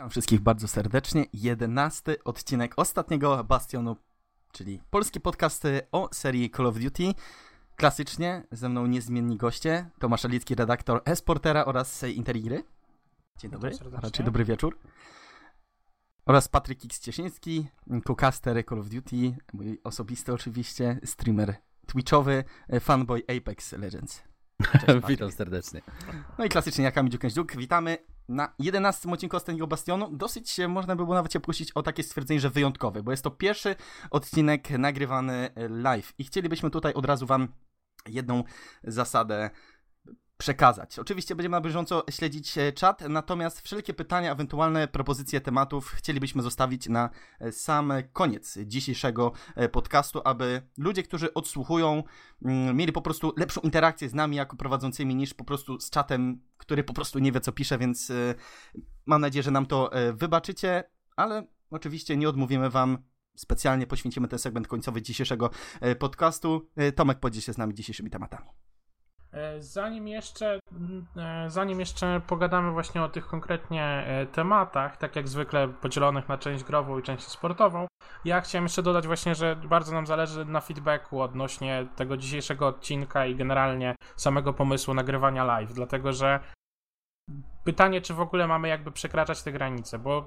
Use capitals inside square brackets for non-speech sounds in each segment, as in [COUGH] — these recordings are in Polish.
Witam wszystkich bardzo serdecznie. Jedenasty odcinek ostatniego Bastionu, czyli polski podcast o serii Call of Duty. Klasycznie ze mną niezmienni goście, Tomasz Alicki, redaktor Esportera oraz Interigry. Dzień dobry, a raczej dobry wieczór. Oraz Patryk X Cieszyński, co-caster Call of Duty, mój osobisty oczywiście, streamer twitchowy, fanboy Apex Legends. Cześć, Witam serdecznie. No i klasycznie, jak Kamil Dziuk, witamy na 11 odcinku Ostatniego Bastionu. Dosyć można by było nawet się puścić o takie stwierdzenie, że wyjątkowy, bo jest to pierwszy odcinek nagrywany live i chcielibyśmy tutaj od razu wam jedną zasadę przekazać. Oczywiście będziemy na bieżąco śledzić e, czat, natomiast wszelkie pytania, ewentualne propozycje tematów chcielibyśmy zostawić na e, sam koniec dzisiejszego e, podcastu, aby ludzie, którzy odsłuchują, mm, mieli po prostu lepszą interakcję z nami jako prowadzącymi niż po prostu z czatem, który po prostu nie wie co pisze, więc mam nadzieję, że nam to wybaczycie, ale oczywiście nie odmówimy wam specjalnie poświęcimy ten segment końcowy dzisiejszego podcastu. Tomek podziel się z nami dzisiejszymi tematami. E, zanim jeszcze, mm, e, zanim jeszcze pogadamy właśnie o tych konkretnie e, tematach, tak jak zwykle podzielonych na część grową i część sportową, ja chciałem jeszcze dodać właśnie, że bardzo nam zależy na feedbacku odnośnie tego dzisiejszego odcinka i generalnie samego pomysłu nagrywania live, dlatego że pytanie, czy w ogóle mamy jakby przekraczać te granice, bo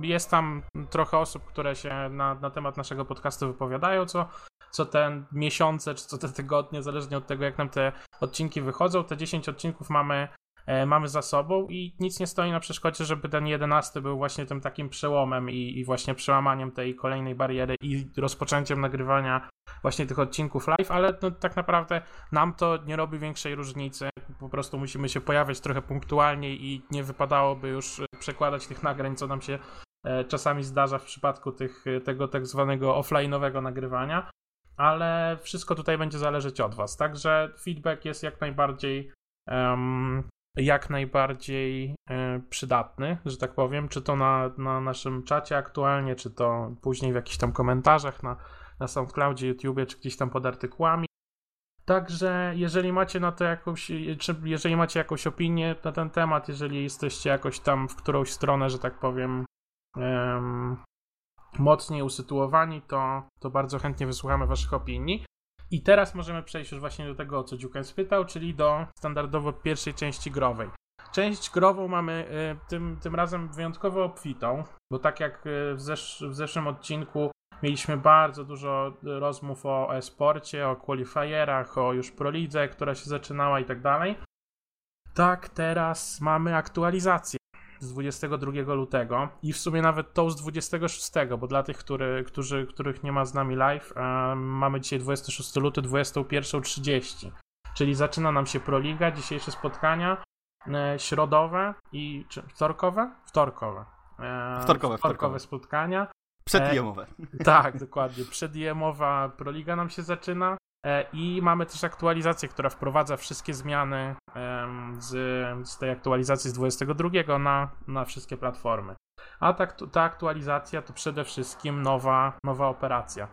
jest tam trochę osób, które się na, na temat naszego podcastu wypowiadają, co co te miesiące, czy co te tygodnie, zależnie od tego, jak nam te odcinki wychodzą. Te 10 odcinków mamy, e, mamy za sobą i nic nie stoi na przeszkodzie, żeby ten 11 był właśnie tym takim przełomem i, i właśnie przełamaniem tej kolejnej bariery i rozpoczęciem nagrywania właśnie tych odcinków live, ale no, tak naprawdę nam to nie robi większej różnicy. Po prostu musimy się pojawiać trochę punktualniej i nie wypadałoby już przekładać tych nagrań, co nam się e, czasami zdarza w przypadku tych, tego tak zwanego offline'owego nagrywania ale wszystko tutaj będzie zależeć od Was. Także feedback jest jak najbardziej um, jak najbardziej e, przydatny, że tak powiem, czy to na, na naszym czacie aktualnie, czy to później w jakichś tam komentarzach na, na SoundCloudzie, YouTubie, czy gdzieś tam pod artykułami. Także jeżeli macie na to jakąś, czy jeżeli macie jakąś opinię na ten temat, jeżeli jesteście jakoś tam w którąś stronę, że tak powiem, mocniej usytuowani, to, to bardzo chętnie wysłuchamy Waszych opinii. I teraz możemy przejść już właśnie do tego, o co Dziuken spytał, czyli do standardowo pierwszej części growej. Część grową mamy y, tym, tym razem wyjątkowo obfitą, bo tak jak y, w, zesz w zeszłym odcinku mieliśmy bardzo dużo rozmów o e-sporcie, o qualifierach, o już prolidze, która się zaczynała i tak dalej. Tak, teraz mamy aktualizację z 22 lutego i w sumie nawet tą z 26, bo dla tych, który, którzy, których nie ma z nami live, e, mamy dzisiaj 26 luty, 21.30. Czyli zaczyna nam się Proliga, dzisiejsze spotkania e, środowe i czy wtorkowe? Wtorkowe. E, wtorkowe, wtorkowe spotkania. Przedjemowe. E, tak, dokładnie. Przedjemowa Proliga nam się zaczyna. E, I mamy też aktualizację, która wprowadza wszystkie zmiany z, z tej aktualizacji z 22 na, na wszystkie platformy. A ta, ta aktualizacja to przede wszystkim nowa, nowa operacja.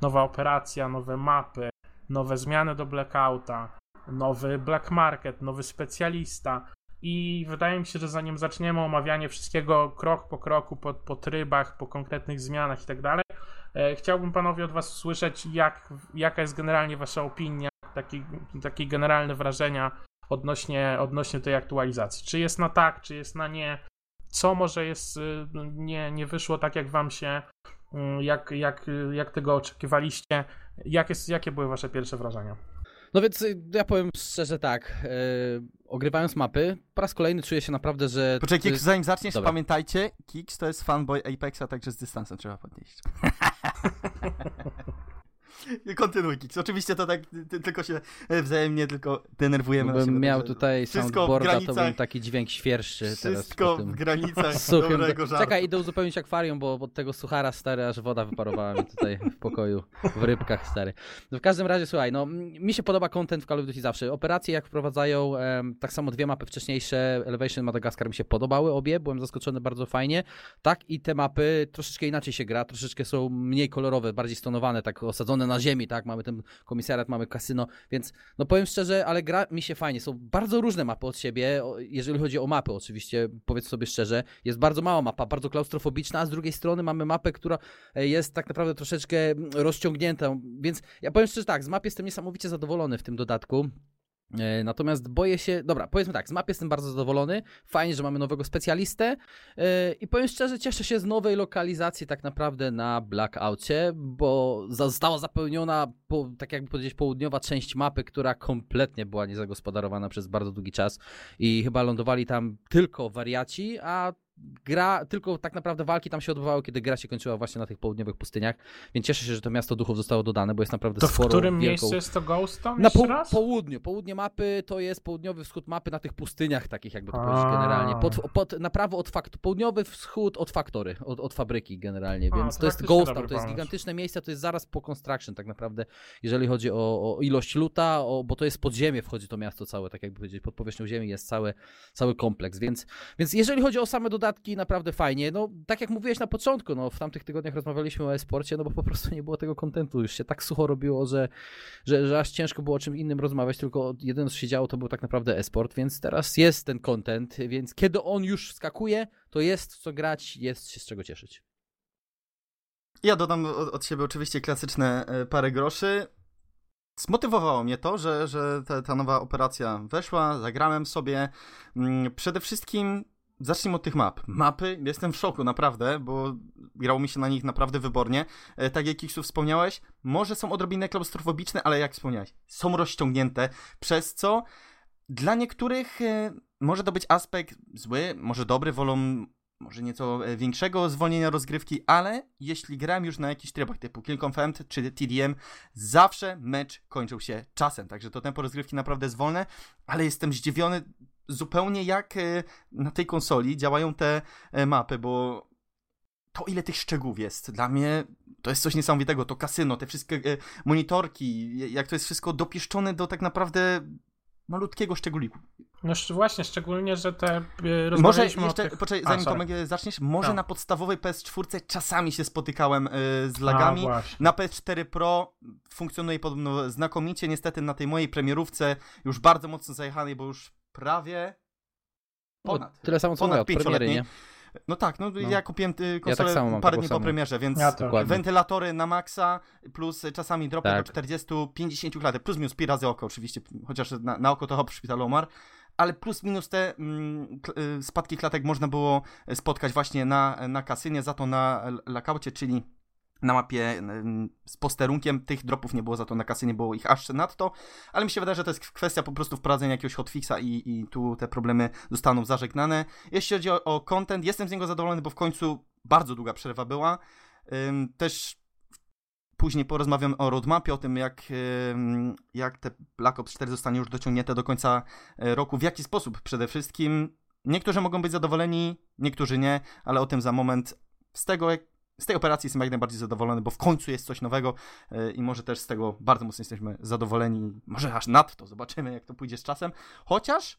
Nowa operacja, nowe mapy, nowe zmiany do blackouta, nowy black market, nowy specjalista. I wydaje mi się, że zanim zaczniemy omawianie wszystkiego krok po kroku, po, po trybach, po konkretnych zmianach i tak dalej, chciałbym panowie od was usłyszeć, jak, jaka jest generalnie wasza opinia, takie, takie generalne wrażenia odnośnie, odnośnie tej aktualizacji. Czy jest na tak, czy jest na nie? Co może jest, y, nie, nie wyszło tak, jak wam się, y, jak, jak, jak tego oczekiwaliście? Jak jest, jakie były wasze pierwsze wrażenia? No więc y, ja powiem szczerze tak, yy, ogrywając mapy, po raz kolejny czuję się naprawdę, że... Poczekaj, Kix, zanim zaczniesz, Dobra. pamiętajcie, Kix to jest fanboy Apexa, także z dystansem trzeba podnieść. [LAUGHS] [LAUGHS] Kontynuuj, Kix. Oczywiście to tak tylko się wzajemnie tylko denerwujemy. Gdybym miał tutaj soundboarda, to bym taki dźwięk świerszczy Wszystko teraz. Wszystko w granicach [LAUGHS] suchym. dobrego żartu. Czekaj, idę uzupełnić akwarium, bo od tego suchara stary, aż woda wyparowała mi tutaj w pokoju, w rybkach stary. No w każdym razie, słuchaj, no mi się podoba content w Call of Duty zawsze. Operacje jak wprowadzają, tak samo dwie mapy wcześniejsze, Elevation Madagaskar mi się podobały obie, byłem zaskoczony bardzo fajnie. Tak i te mapy troszeczkę inaczej się gra, troszeczkę są mniej kolorowe, bardziej stonowane, tak osadzone na ziemi, tak? Mamy ten komisariat, mamy kasyno, więc no powiem szczerze, ale gra mi się fajnie. Są bardzo różne mapy od siebie, jeżeli chodzi o mapy oczywiście, powiedz sobie szczerze. Jest bardzo mała mapa, bardzo klaustrofobiczna, a z drugiej strony mamy mapę, która e, jest tak naprawdę troszeczkę mm, rozciągnięta, więc ja powiem szczerze tak, z map jestem niesamowicie zadowolony w tym dodatku. E, natomiast boję się, dobra, powiedzmy tak, z map jestem bardzo zadowolony, fajnie, że mamy nowego specjalistę yy, i powiem szczerze, cieszę się z nowej lokalizacji tak naprawdę na Blackoutie, bo została zapełniona, po, tak jakby powiedzieć, południowa część mapy, która kompletnie była niezagospodarowana przez bardzo długi czas i chyba lądowali tam tylko wariaci, a gra, tylko tak naprawdę walki tam się odbywały, kiedy gra się kończyła właśnie na tych południowych pustyniach, więc cieszę się, że to miasto duchów zostało dodane, bo jest naprawdę to sporo. w którym wielką... miejscu jest to Ghosttown? Na po południu. Południe mapy to jest południowy wschód mapy na tych pustyniach takich, jakby to powiedzieć generalnie. Pod, pod, na prawo od faktu, południowy wschód od faktory, od, od fabryki generalnie, więc A, to, jest Ghost Town, to jest gigantyczne miejsce, to jest zaraz po construction tak naprawdę, jeżeli chodzi o, o ilość luta, o, bo to jest podziemie wchodzi to miasto całe, tak jakby powiedzieć, pod powierzchnią ziemi jest cały, cały kompleks, więc, więc jeżeli chodzi o same dodatki, naprawdę fajnie. No, tak jak mówiłeś na początku, no, w tamtych tygodniach rozmawialiśmy o e-sporcie, no bo po prostu nie było tego kontentu. Już się tak sucho robiło, że, że, że aż ciężko było o czym innym rozmawiać, tylko jedyne co się działo to był tak naprawdę e-sport, więc teraz jest ten kontent, więc kiedy on już skakuje, to jest co grać, jest się z czego cieszyć. Ja dodam od siebie oczywiście klasyczne e, parę groszy. Zmotywowało mnie to, że, że ta, ta nowa operacja weszła, zagrałem sobie. Mm, przede wszystkim Zacznijmy od tych map. Mapy, jestem w szoku, naprawdę, bo grało mi się na nich naprawdę wybornie. E, tak jak Kiksu wspomniałeś, może są odrobinę klaustrofobiczne, ale jak wspomniałeś, są rozciągnięte, przez co dla niektórych e, może to być aspekt zły, może dobry, wolą może nieco e, większego zwolnienia rozgrywki, ale jeśli grałem już na jakichś trybach typu Kill Confirmed czy TDM, zawsze mecz kończył się czasem, także to tempo rozgrywki naprawdę jest wolne, ale jestem zdziwiony zupełnie jak e, na tej konsoli działają te e, mapy, bo to ile tych szczegółów jest, dla mnie to jest coś niesamowitego, to kasyno, te wszystkie e, monitorki, jak to jest wszystko dopieszczone do tak naprawdę malutkiego szczególiku. No właśnie, szczególnie, że te Może jeszcze, tych... poczekaj, zanim A, Tomek zaczniesz, może no. na podstawowej PS4 czasami się spotykałem y, z lagami. A, na PS4 Pro funkcjonuje podobno znakomicie, niestety na tej mojej premierówce już bardzo mocno zajechanej, bo już prawie no, ponad. No, tyle samo co ponad premiery, nie? No tak, no, no. ja kupiłem y, konsolę ja tak parę dni po premierze, więc ja wentylatory na maksa, plus czasami dropy tak. do 40-50 klatek, plus minus pi razy oko oczywiście, chociaż na, na oko to hop w szpitalu Omar, ale plus minus te mm, y, spadki klatek można było spotkać właśnie na, na kasynie, za to na lakaucie, czyli na mapie z posterunkiem. Tych dropów nie było, za to na kasy nie było ich aż nadto, ale mi się wydaje, że to jest kwestia po prostu wprowadzenia jakiegoś hotfixa i, i tu te problemy zostaną zażegnane. Jeśli chodzi o, o content, jestem z niego zadowolony, bo w końcu bardzo długa przerwa była. Też później porozmawiam o roadmapie, o tym jak, jak te Black Ops 4 zostanie już dociągnięte do końca e, roku, w jaki sposób przede wszystkim. Niektórzy mogą być zadowoleni, niektórzy nie, ale o tym za moment. Z tego, z tej operacji jestem jak najbardziej zadowolony, bo w końcu jest coś nowego yy, i może też z tego bardzo mocno jesteśmy zadowoleni, może aż nadto, zobaczymy jak to pójdzie z czasem, chociaż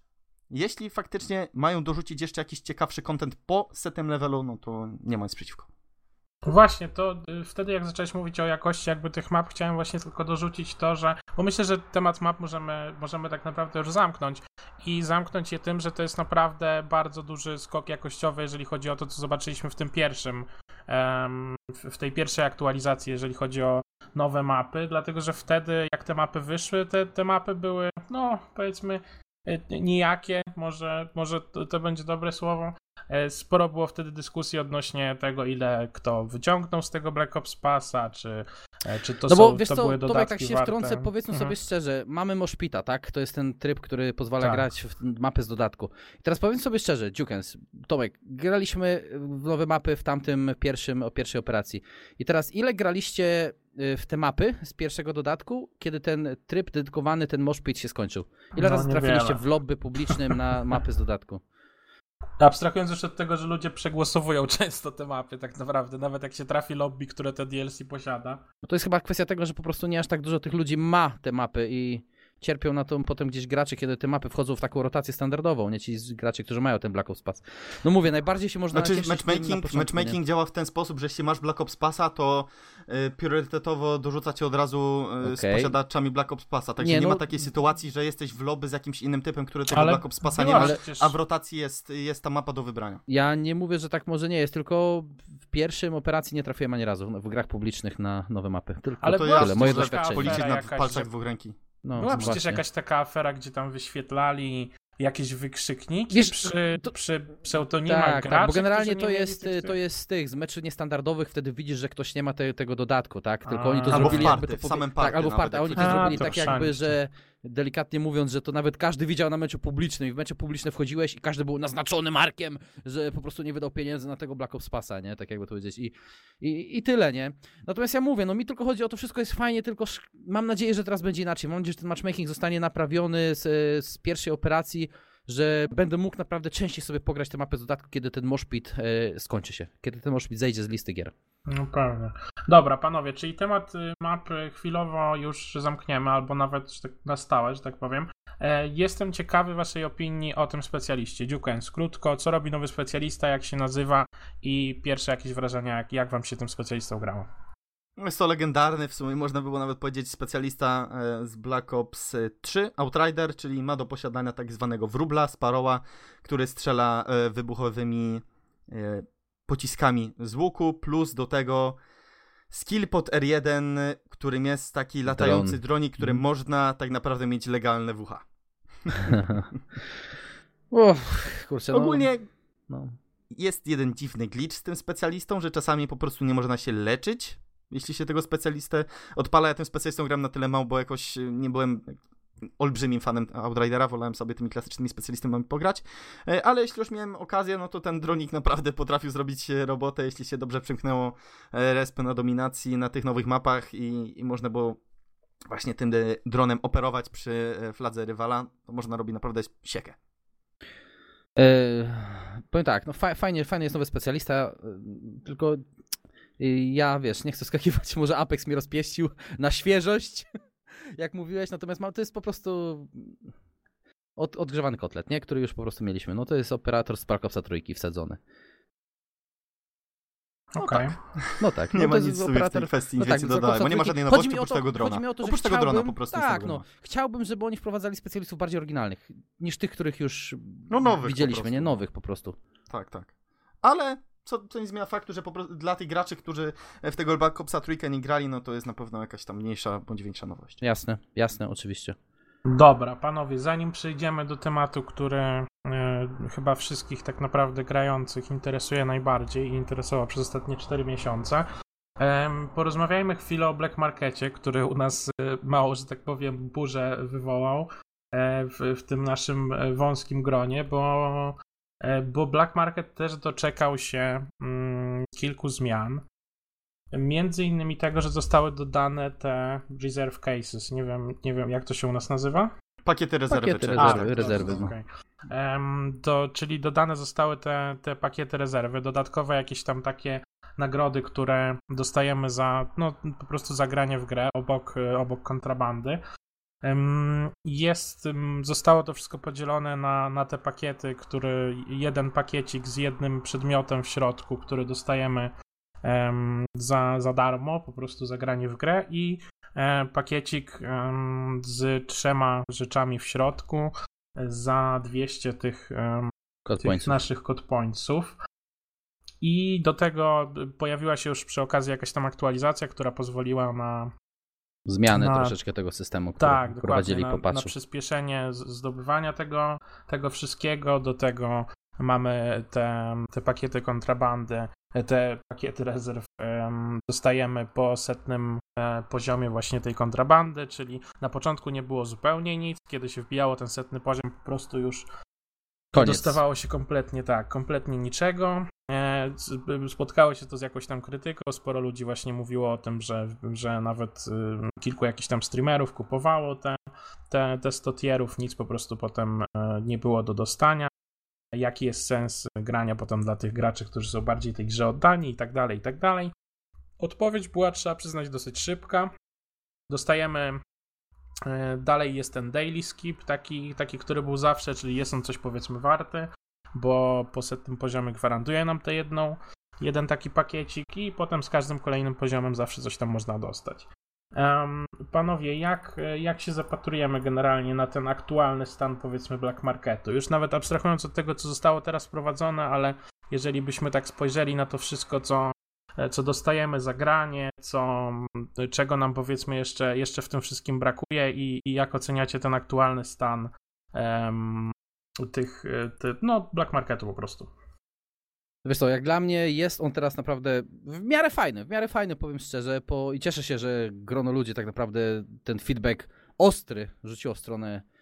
jeśli faktycznie mają dorzucić jeszcze jakiś ciekawszy content po setem levelu, no to nie ma nic przeciwko. Właśnie, to y, wtedy jak zacząłeś mówić o jakości jakby tych map, chciałem właśnie tylko dorzucić to, że, bo myślę, że temat map możemy, możemy tak naprawdę już zamknąć. I zamknąć je tym, że to jest naprawdę bardzo duży skok jakościowy, jeżeli chodzi o to, co zobaczyliśmy w tym pierwszym, w tej pierwszej aktualizacji, jeżeli chodzi o nowe mapy, dlatego że wtedy, jak te mapy wyszły, te, te mapy były, no powiedzmy, y, nijakie, może, może to, to będzie dobre słowo, sporo było wtedy dyskusji odnośnie tego, ile kto wyciągnął z tego Black Ops Passa, czy, e, czy to, no bo, są, wiesz to co, były dodatki Tomek, tak się warte. wtrącę, powiedzmy mhm. sobie szczerze, mamy Moszpita, tak? To jest ten tryb, który pozwala tak. grać w mapy z dodatku. I teraz powiem sobie szczerze, Jukens, Tomek, graliśmy w nowe mapy w tamtym pierwszym, o pierwszej operacji. I teraz ile graliście y, w te mapy z pierwszego dodatku, kiedy ten tryb dedykowany, ten moshpit się skończył? Ile no, razy trafiliście w lobby publicznym na [LAUGHS] mapy z dodatku? Abstrahując już od tego, że ludzie przegłosowują [LAUGHS] często te mapy, tak naprawdę, nawet jak się trafi lobby, które te DLC posiada. No to jest chyba kwestia tego, że po prostu nie aż tak dużo tych ludzi ma te mapy i cierpią na to potem gdzieś gracze, kiedy te mapy wchodzą w taką rotację standardową, nie ci gracze, którzy mają ten Black Ops Pass. No mówię, najbardziej się można Znaczy matchmaking, na początku, matchmaking działa w ten sposób, że jeśli masz Black Ops Passa, to y, priorytetowo dorzuca cię od razu y, z Okej. posiadaczami Black Ops Passa. Także Nie, nie, no- ma takiej sytuacji, że jesteś w lobby z jakimś innym typem, który tego Ale Black Ops Passa nie była ma, przecież- a w rotacji jest, jest ta mapa do wybrania. Ja nie mówię, że tak może nie jest, tylko w pierwszym operacji nie trafiłem ani razu w grach publicznych na nowe mapy. Tylko Ale to ja tyle, moje doświadczenie. policzyć na palcach dwóch ręki. No, Była przecież właśnie. jakaś taka afera, gdzie tam wyświetlali jakieś wykrzykniki Wiesz, przy, to- przy pseudonimach Tak, graczy, tak, bo generalnie to jest, tych- to jest z tych, z meczy niestandardowych, wtedy widzisz, że ktoś nie ma te, tego dodatku, tak? Tylko A. oni to Albo w zrobili party, jakby to w samym Tak, party albo w party, a oni to A, zrobili to tak jakby, że delikatnie mówiąc, że to nawet każdy widział na meczu publicznym i w mecze publiczne wchodziłeś i każdy był naznaczony markiem, że po prostu nie wydał pieniędzy na tego Black Ops Passa, nie? Tak jakby to powiedzieć. I, i, I tyle, nie? Natomiast ja mówię, no mi tylko chodzi o to, wszystko jest fajnie, tylko mam nadzieję, że teraz będzie inaczej. Mam nadzieję, że ten matchmaking zostanie naprawiony z, z pierwszej operacji, że będę mógł naprawdę częściej sobie pograć tę mapę z dodatku, kiedy ten moshpit e, skończy się, kiedy ten moshpit zejdzie z listy gier. No pewnie. Dobra, panowie, czyli temat y, mapy chwilowo już zamkniemy, albo nawet tak na stałe, że tak powiem. E, Jestem ciekawy waszej opinii o tym specjaliście. Dziukens, krótko, co robi nowy specjalista, jak się nazywa i pierwsze jakieś wrażenia, jak, jak wam się tym specjalistą grało? Jest to legendarny, w sumie można było nawet powiedzieć specjalista e, z Black Ops 3, Outrider, czyli ma do posiadania tak zwanego wróbla, sparoła, który strzela e, wybuchowymi e, pociskami z łuku, plus do tego skill pod R1, którym jest taki latający Dron. dronik, którym Mhm. można tak naprawdę mieć legalne WH. [LAUGHS] Uff, kurczę, no, Ogólnie no. jest jeden dziwny glitch z tym specjalistą, że czasami po prostu nie można się leczyć, jeśli się tego specjalistę odpala. Ja tym specjalistą gram na tyle mało, bo jakoś y, nie byłem olbrzymim fanem Outridera, wolałem sobie tymi klasycznymi specjalistami pograć, E, ale jeśli już miałem okazję, no to ten dronik naprawdę potrafił zrobić e, robotę, jeśli się dobrze przymknęło e, respy na dominacji na tych nowych mapach i, i można było właśnie tym dronem operować przy fladze rywala, to można robić naprawdę siekę. E, powiem tak, no fa- fajnie, fajny jest nowy specjalista, tylko ja, wiesz, nie chcę skakiwać, [LAUGHS] może Apex mnie rozpieścił na świeżość, [LAUGHS] jak mówiłeś, natomiast mam, to jest po prostu od, odgrzewany kotlet, nie? Który już po prostu mieliśmy. No to jest operator z Opsa trójki wsadzony. Okej. No tak, [LAUGHS] Nie no ma to jest nic sobie w operator... tej kwestii no tak, dodałem, bo nie ma żadnej nowości mi oprócz to- tego drona. Mi to, oprócz tego drona po prostu Tak, no. Chciałbym, żeby oni wprowadzali specjalistów bardziej oryginalnych, niż tych, których już No nowych widzieliśmy, nie? Nowych po prostu. Tak, tak. Ale co, co nie zmienia faktu, że po prostu dla tych graczy, którzy w tego Black Opsa trójkę nie grali, no to jest na pewno jakaś tam mniejsza bądź większa nowość. Jasne, jasne, oczywiście. Dobra, panowie, zanim przejdziemy do tematu, który e, chyba wszystkich tak naprawdę grających interesuje najbardziej i interesował przez ostatnie 4 miesiące, em, porozmawiajmy chwilę o Black Markecie, który u nas e, mało, że tak powiem, burzę wywołał e, w, w tym naszym e, wąskim gronie, bo, e, bo Black Market też doczekał się mm, kilku zmian. Między innymi tego, że zostały dodane te reserve cases. Nie wiem, nie wiem jak to się u nas nazywa. Pakiety rezerwy. Pakiety czy- rezerwy, tak, rezerwy, no. Okej. Em, to, czyli dodane zostały te, te pakiety rezerwy, dodatkowe jakieś tam takie nagrody, które dostajemy za, no po prostu za granie w grę obok, e, obok kontrabandy. Jest, zostało to wszystko podzielone na, na te pakiety, który jeden pakiecik z jednym przedmiotem w środku, który dostajemy em, za, za darmo, po prostu za granie w grę i e, pakiecik z trzema rzeczami w środku za 200 tych, tych naszych code pointsów. I do tego pojawiła się już przy okazji jakaś tam aktualizacja, która pozwoliła na, Zmiany na- troszeczkę tego systemu, który tak, prowadzili na, po na patchu. przyspieszenie z- zdobywania tego, tego wszystkiego. Do tego mamy te, te pakiety kontrabandy, te pakiety rezerw em, dostajemy po setnym e, poziomie właśnie tej kontrabandy, czyli na początku nie było zupełnie nic, kiedy się wbijało ten setny poziom, po prostu już Koniec. dostawało się kompletnie tak, kompletnie niczego. E, Spotkało się to z jakąś tam krytyką. Sporo ludzi właśnie mówiło o tym, że, że nawet y, kilku jakichś tam streamerów kupowało te, te, te 100 tierów, nic po prostu potem e, nie było do dostania. Jaki jest sens grania potem dla tych graczy, którzy są bardziej tej grze oddani i tak dalej, i tak dalej. Odpowiedź była, trzeba przyznać, dosyć szybka. Dostajemy dalej jest ten daily skip, taki, taki, który był zawsze, czyli jest on coś powiedzmy warty, bo po setnym poziomie gwarantuje nam tę jedną, jeden taki pakiecik i potem z każdym kolejnym poziomem zawsze coś tam można dostać. Um, panowie, jak, jak się zapatrujemy generalnie na ten aktualny stan powiedzmy black marketu? Już nawet abstrahując od tego, co zostało teraz wprowadzone, ale jeżeli byśmy tak spojrzeli na to wszystko, co, co dostajemy za granie, co, czego nam powiedzmy jeszcze, jeszcze w tym wszystkim brakuje i, i jak oceniacie ten aktualny stan um, tych, tych, no, black marketu po prostu. Wiesz co, jak dla mnie jest on teraz naprawdę w miarę fajny, w miarę fajny powiem szczerze po, i cieszę się, że grono ludzi tak naprawdę ten feedback ostry rzuciło w stronę E,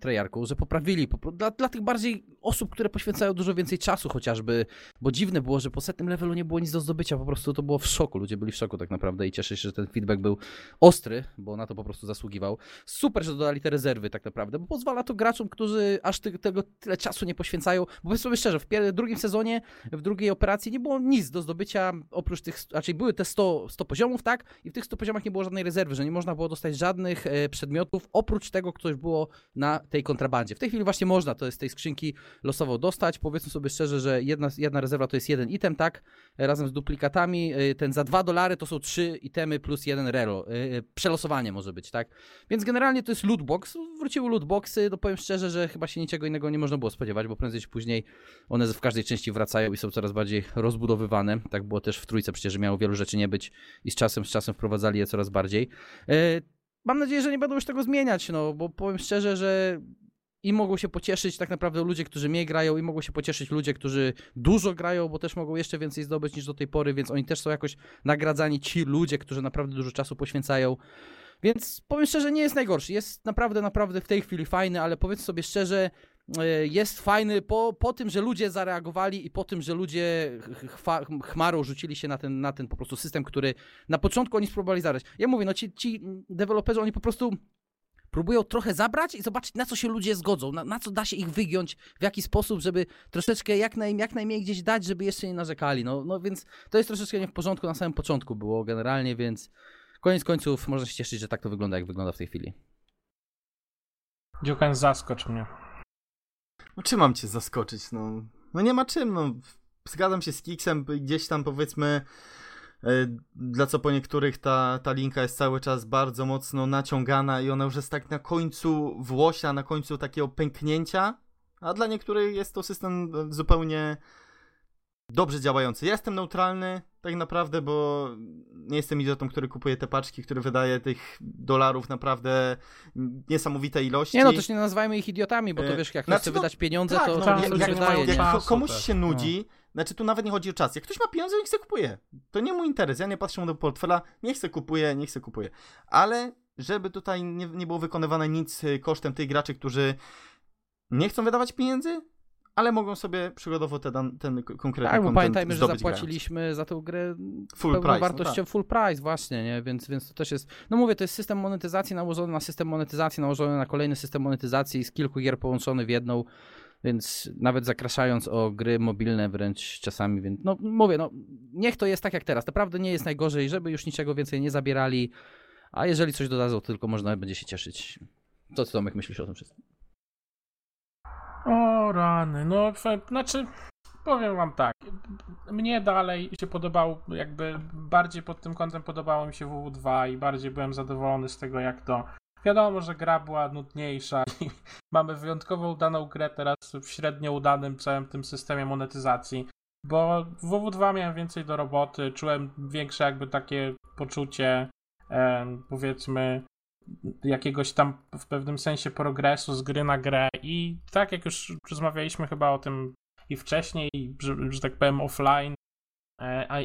Treyarchu, że poprawili po, dla, dla tych bardziej osób, które poświęcają dużo więcej czasu chociażby, bo dziwne było, że po setnym levelu nie było nic do zdobycia, po prostu to było w szoku, ludzie byli w szoku tak naprawdę i cieszę się, że ten feedback był ostry, bo na to po prostu zasługiwał. Super, że dodali te rezerwy tak naprawdę, bo pozwala to graczom, którzy aż ty, tego tyle czasu nie poświęcają, bo powiedzmy sobie szczerze, w drugim sezonie, w drugiej operacji nie było nic do zdobycia, oprócz tych, raczej były te 100, 100 poziomów, tak, i w tych 100 poziomach nie było żadnej rezerwy, że nie można było dostać żadnych e, przedmiotów, oprócz tego, już było na tej kontrabandzie. W tej chwili właśnie można to z tej skrzynki losowo dostać. Powiedzmy sobie szczerze, że jedna, jedna rezerwa to jest jeden item, tak? Razem z duplikatami. Y, ten za dwa dolary to są trzy itemy plus jeden relo. Y, y, przelosowanie może być, tak? Więc generalnie to jest lootbox. Wróciły lootboxy. No powiem szczerze, że chyba się niczego innego nie można było spodziewać, bo prędzej czy później one w każdej części wracają i są coraz bardziej rozbudowywane. Tak było też w trójce przecież, miało wielu rzeczy nie być i z czasem, z czasem wprowadzali je coraz bardziej. Mam nadzieję, że nie będą już tego zmieniać, no bo powiem szczerze, że i mogą się pocieszyć tak naprawdę ludzie, którzy mniej grają i mogą się pocieszyć ludzie, którzy dużo grają, bo też mogą jeszcze więcej zdobyć niż do tej pory, więc oni też są jakoś nagradzani ci ludzie, którzy naprawdę dużo czasu poświęcają. Więc powiem szczerze, nie jest najgorszy. Jest naprawdę, naprawdę w tej chwili fajny, ale powiedz sobie szczerze, jest fajny po, po tym, że ludzie zareagowali i po tym, że ludzie chwa, chmarą rzucili się na ten, na ten po prostu system, który na początku oni spróbowali zabrać. Ja mówię, no ci, ci deweloperzy, oni po prostu próbują trochę zabrać i zobaczyć, na co się ludzie zgodzą, na, na co da się ich wygiąć, w jaki sposób, żeby troszeczkę jak, naj, jak najmniej gdzieś dać, żeby jeszcze nie narzekali. No, no więc to jest troszeczkę nie w porządku na samym początku było generalnie, więc koniec końców można się cieszyć, że tak to wygląda, jak wygląda w tej chwili. Dziukan, zaskocz mnie. No czy mam cię zaskoczyć, no? No nie ma czym, no. Zgadzam się z Kiksem, gdzieś tam powiedzmy E, dla co po niektórych ta, ta linka jest cały czas bardzo mocno naciągana i ona już jest tak na końcu włosia, na końcu takiego pęknięcia, a dla niektórych jest to system zupełnie dobrze działający. Ja jestem neutralny tak naprawdę, bo nie jestem idiotą, który kupuje te paczki, który wydaje tych dolarów naprawdę niesamowite ilości. Nie no, też nie nazywajmy ich idiotami, bo to e, wiesz, jak znaczy, chce no, wydać pieniądze, tak, to no, jak, jak, wydaje, jak komuś się nudzi, no znaczy tu nawet nie chodzi o czas. Jak ktoś ma pieniądze, niech se kupuje. To nie mój interes. Ja nie patrzę mu do portfela, niech se kupuje, niech se kupuje. Ale żeby tutaj nie, nie było wykonywane nic y, kosztem tych graczy, którzy nie chcą wydawać pieniędzy, ale mogą sobie przygodowo ten, ten konkretny Tak, bo pamiętajmy, że zapłaciliśmy grając. za tę grę full price, wartością no tak. full price właśnie, nie? Więc, więc to też jest, no mówię, to jest system monetyzacji nałożony na system monetyzacji, nałożony na kolejny system monetyzacji z kilku gier połączony w jedną więc nawet zakraszając o gry mobilne wręcz czasami, więc no mówię, no niech to jest tak jak teraz. Naprawdę nie jest najgorzej, żeby już niczego więcej nie zabierali, a jeżeli coś dodadzą, to tylko można będzie się cieszyć. Co ty Tomek myślisz o tym wszystkim? O rany, no znaczy powiem wam tak, mnie dalej się podobał, jakby bardziej pod tym kątem podobało mi się WW2 i bardziej byłem zadowolony z tego jak to. Wiadomo, że gra była nudniejsza [LAUGHS] i mamy wyjątkowo udaną grę teraz w średnio udanym całym tym systemie monetyzacji, bo w WW2 miałem więcej do roboty, czułem większe jakby takie poczucie powiedzmy jakiegoś tam w pewnym sensie progresu z gry na grę. I tak jak już rozmawialiśmy chyba o tym i wcześniej, że, że tak powiem offline,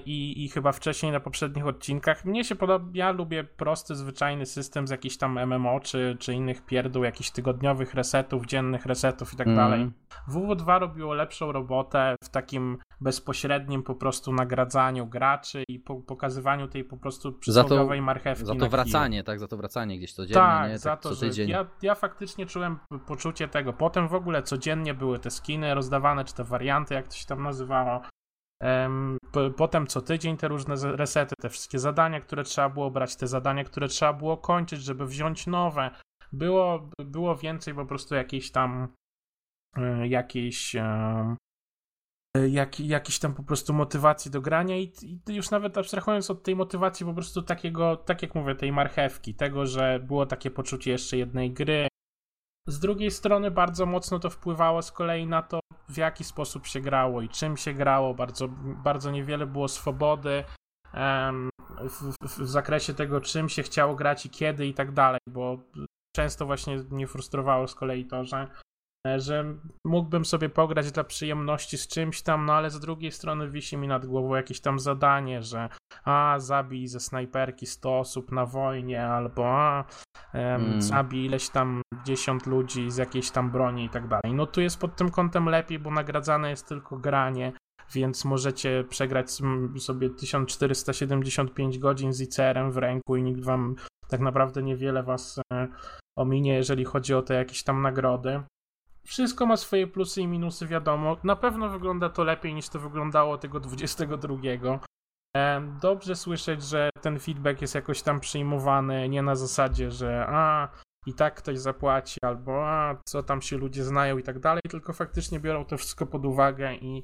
i, i chyba wcześniej na poprzednich odcinkach. Mnie się podoba, ja lubię prosty, zwyczajny system z jakichś tam MMO czy, czy innych pierdół, jakichś tygodniowych resetów, dziennych resetów i tak mm. dalej. WW2 robiło lepszą robotę w takim bezpośrednim po prostu nagradzaniu graczy i po, pokazywaniu tej po prostu przysłowiowej marchewki Za to wracanie, tak? Za to wracanie gdzieś codziennie, tak, nie? Tak, za to, że ja, ja faktycznie czułem poczucie tego. Potem w ogóle codziennie były te skiny rozdawane, czy te warianty, jak to się tam nazywało Potem co tydzień te różne resety, te wszystkie zadania, które trzeba było brać, te zadania, które trzeba było kończyć, żeby wziąć nowe. Było, było więcej po prostu jakiejś tam e, jakiejś e, jak, jakiejś tam po prostu motywacji do grania i, i, już nawet abstrahując od tej motywacji po prostu takiego, tak jak mówię, tej marchewki, tego, że było takie poczucie jeszcze jednej gry. Z drugiej strony bardzo mocno to wpływało z kolei na to, w jaki sposób się grało i czym się grało. Bardzo, bardzo niewiele było swobody w, w, zakresie tego, czym się chciało grać i kiedy i tak dalej, bo często właśnie mnie frustrowało z kolei to, że że mógłbym sobie pograć dla przyjemności z czymś tam, no ale z drugiej strony wisi mi nad głową jakieś tam zadanie, że a, zabij ze snajperki 100 osób na wojnie, albo a, mm. zabij ileś tam 10 ludzi z jakiejś tam broni i tak dalej. No tu jest pod tym kątem lepiej, bo nagradzane jest tylko granie, więc możecie przegrać sobie 1475 godzin z ICR-em w ręku i nikt wam tak naprawdę niewiele was e, ominie, jeżeli chodzi o te jakieś tam nagrody. Wszystko ma swoje plusy i minusy, wiadomo. Na pewno wygląda to lepiej niż to wyglądało tego 22. Dobrze słyszeć, że ten feedback jest jakoś tam przyjmowany, nie na zasadzie, że a i tak ktoś zapłaci, albo a co tam się ludzie znają i tak dalej, tylko faktycznie biorą to wszystko pod uwagę i,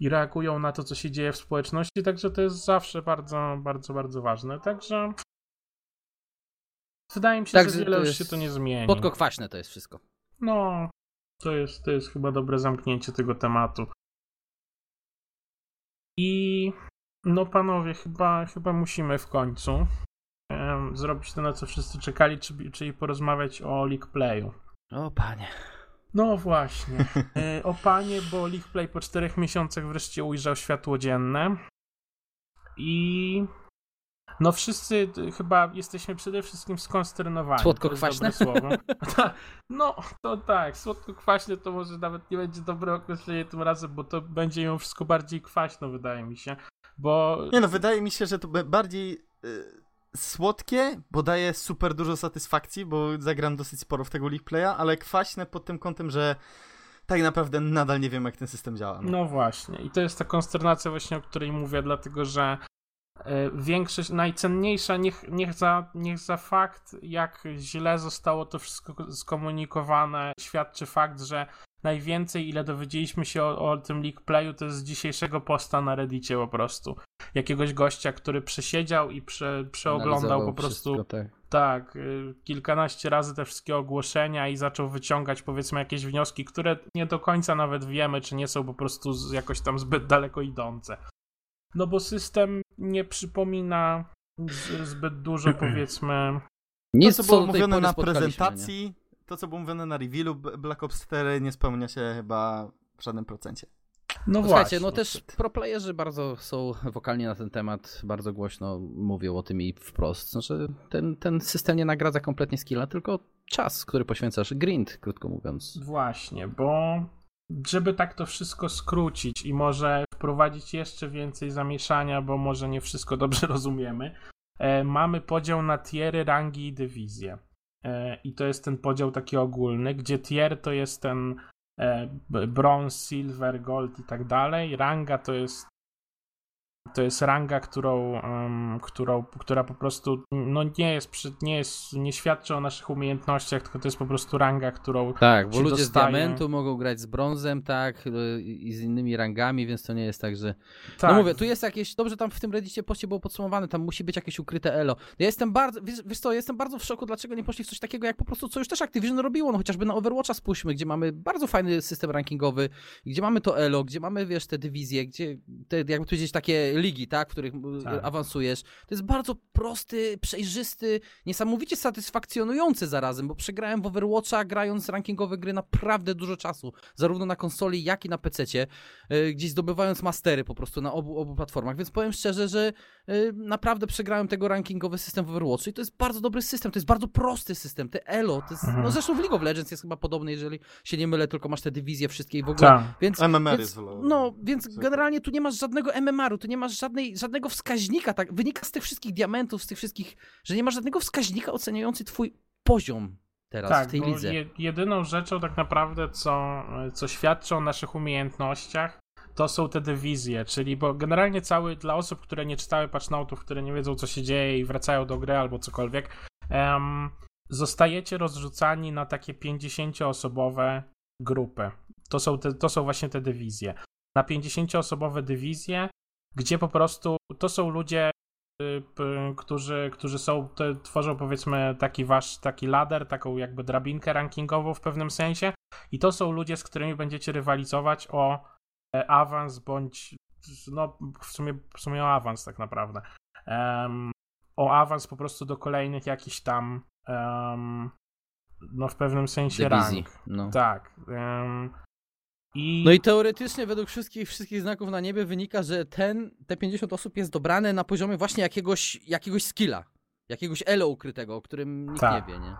i reagują na to, co się dzieje w społeczności, także to jest zawsze bardzo, bardzo, bardzo ważne. Także wydaje mi się, tak, że wiele już się to nie zmieni. Podkokwaśne to jest wszystko. No, to jest, to jest chyba dobre zamknięcie tego tematu. I no panowie, chyba, chyba musimy w końcu um, zrobić to, na co wszyscy czekali, czyli, czyli porozmawiać o League Playu. O panie. No właśnie. [LAUGHS] E, o panie, bo League Play po czterech miesiącach wreszcie ujrzał światło dzienne. I no wszyscy chyba jesteśmy przede wszystkim skonsternowani. Słodko-kwaśne? słowo. [LAUGHS] no, to tak, słodko-kwaśne to może nawet nie będzie dobre określenie tym razem, bo to będzie ją wszystko bardziej kwaśno, wydaje mi się. Bo... Nie no, wydaje mi się, że to bardziej y, słodkie, bo daje super dużo satysfakcji, bo zagram dosyć sporo w tego League Playa, ale kwaśne pod tym kątem, że tak naprawdę nadal nie wiem, jak ten system działa. No. no właśnie, i to jest ta konsternacja właśnie, o której mówię, dlatego że większość, najcenniejsza, niech, niech, za, niech za fakt, jak źle zostało to wszystko skomunikowane, świadczy fakt, że najwięcej, ile dowiedzieliśmy się o, o tym League Playu, to jest z dzisiejszego posta na Reddicie po prostu. Jakiegoś gościa, który przesiedział i prze, przeoglądał po prostu. Wszystko, tak. tak, y, kilkanaście razy te wszystkie ogłoszenia i zaczął wyciągać powiedzmy jakieś wnioski, które nie do końca nawet wiemy, czy nie są po prostu jakoś tam zbyt daleko idące. No bo system nie przypomina zbyt dużo, powiedzmy. Nic, to, co było mówione na prezentacji, nie? to, co było mówione na revealu Black Ops 4 nie spełnia się chyba w żadnym procencie. No, Słuchajcie, no też proplayerzy bardzo są wokalni na ten temat, bardzo głośno mówią o tym i wprost. Znaczy, ten, ten system nie nagradza kompletnie skilla, tylko czas, który poświęcasz, grind, krótko mówiąc. Właśnie, bo żeby tak to wszystko skrócić i może wprowadzić jeszcze więcej zamieszania, bo może nie wszystko dobrze [LAUGHS] rozumiemy, e, mamy podział na tiery, rangi i dywizje. E, I to jest ten podział taki ogólny, gdzie tier to jest ten e, bronze, silver, gold i tak dalej. Ranga to jest to jest ranga, którą, um, którą, która po prostu no nie jest, nie jest, nie świadczy o naszych umiejętnościach, tylko to jest po prostu ranga, którą Tak, bo ludzie dostaje. z diamentu mogą grać z brązem, tak, i z innymi rangami, więc to nie jest tak, że... No tak. No mówię, tu jest jakieś, dobrze tam w tym reddicie poście było podsumowane, tam musi być jakieś ukryte elo. Ja jestem bardzo, wiesz, wiesz co, jestem bardzo w szoku, dlaczego nie poszli w coś takiego, jak po prostu, co już też Activision robiło, no chociażby na Overwatcha spójrzmy, gdzie mamy bardzo fajny system rankingowy, gdzie mamy to elo, gdzie mamy, wiesz, te dywizje, gdzie, te, jakby powiedzieć, takie ligi, tak, w których tak. awansujesz. To jest bardzo prosty, przejrzysty, niesamowicie satysfakcjonujący zarazem, bo przegrałem w Overwatcha grając rankingowe gry naprawdę dużo czasu, zarówno na konsoli, jak i na PC-cie, yy, gdzieś zdobywając mastery po prostu na obu, obu platformach, więc powiem szczerze, że yy, naprawdę przegrałem tego rankingowy system w Overwatchu i to jest bardzo dobry system, to jest bardzo prosty system, te elo, to jest, mhm. no zresztą w League of Legends jest chyba podobny, jeżeli się nie mylę, tylko masz te dywizje wszystkie i w ogóle, tak. więc, MMR więc, jest no, więc generalnie tu nie masz żadnego MMR-u, tu nie masz żadnej żadnej, żadnego wskaźnika, tak, wynika z tych wszystkich diamentów, z tych wszystkich, że nie ma żadnego wskaźnika oceniający twój poziom teraz tak, w tej lidze. Je, jedyną rzeczą tak naprawdę, co, co świadczy o naszych umiejętnościach, to są te dywizje, czyli bo generalnie cały, dla osób, które nie czytały patchnoutów, które nie wiedzą co się dzieje i wracają do gry albo cokolwiek, um, zostajecie rozrzucani na takie 50-osobowe grupy. To są, te, to są właśnie te dywizje. Na 50-osobowe dywizje, gdzie po prostu to są ludzie, y, którzy, którzy są, tworzą powiedzmy taki wasz, taki ladder, taką jakby drabinkę rankingową w pewnym sensie i to są ludzie, z którymi będziecie rywalizować o e, awans bądź no w sumie, w sumie o awans tak naprawdę. Um, o awans po prostu do kolejnych jakichś tam um, no w pewnym sensie Dywizji. rank. No. Tak. Um, i... No i teoretycznie według wszystkich, wszystkich znaków na niebie wynika, że ten, te 50 osób jest dobrane na poziomie właśnie jakiegoś, jakiegoś skilla, jakiegoś elo ukrytego, o którym nikt tak. nie wie, nie?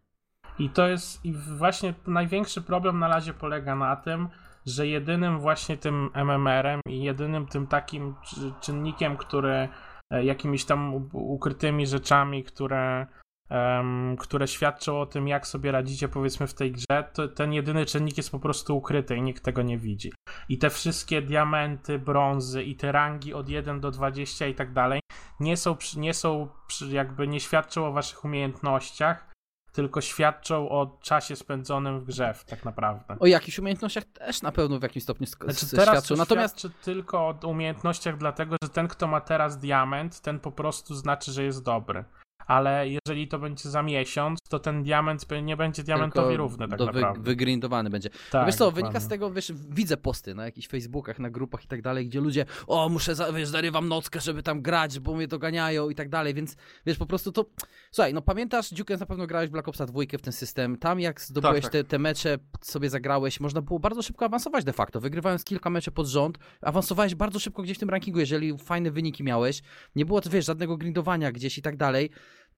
I to jest, i właśnie największy problem na razie polega na tym, że jedynym właśnie tym MMR-em i jedynym tym takim czynnikiem, który e, jakimiś tam ukrytymi rzeczami, które um, które świadczą o tym, jak sobie radzicie, powiedzmy, w tej grze, to ten jedyny czynnik jest po prostu ukryty i nikt tego nie widzi. I te wszystkie diamenty, brązy i te rangi od 1 do 20 i tak dalej nie są, nie są jakby nie świadczą o waszych umiejętnościach, tylko świadczą o czasie spędzonym w grze, tak naprawdę. O jakichś umiejętnościach też na pewno w jakimś stopniu znaczy, teraz świadczą. Natomiast świadczy tylko o umiejętnościach, dlatego że ten, kto ma teraz diament, ten po prostu znaczy, że jest dobry ale jeżeli to będzie za miesiąc, to ten diament nie będzie diamentowi Tylko równy tak do naprawdę. Wy, wygrindowany będzie. Tak, wiesz co, dokładnie. wynika z tego, wiesz, widzę posty na jakichś Facebookach, na grupach i tak dalej, gdzie ludzie, o, muszę, wiesz, zarywam nockę, żeby tam grać, bo mnie doganiają i tak dalej, więc wiesz, po prostu to, słuchaj, no pamiętasz, Dziukens na pewno grałeś Black Opsa 2 w ten system, tam jak zdobyłeś tak, tak. Te, te mecze, sobie zagrałeś, można było bardzo szybko awansować de facto, wygrywając kilka meczy pod rząd, awansowałeś bardzo szybko gdzieś w tym rankingu, jeżeli fajne wyniki miałeś, nie było, wiesz, żadnego grindowania gdzieś i tak dalej,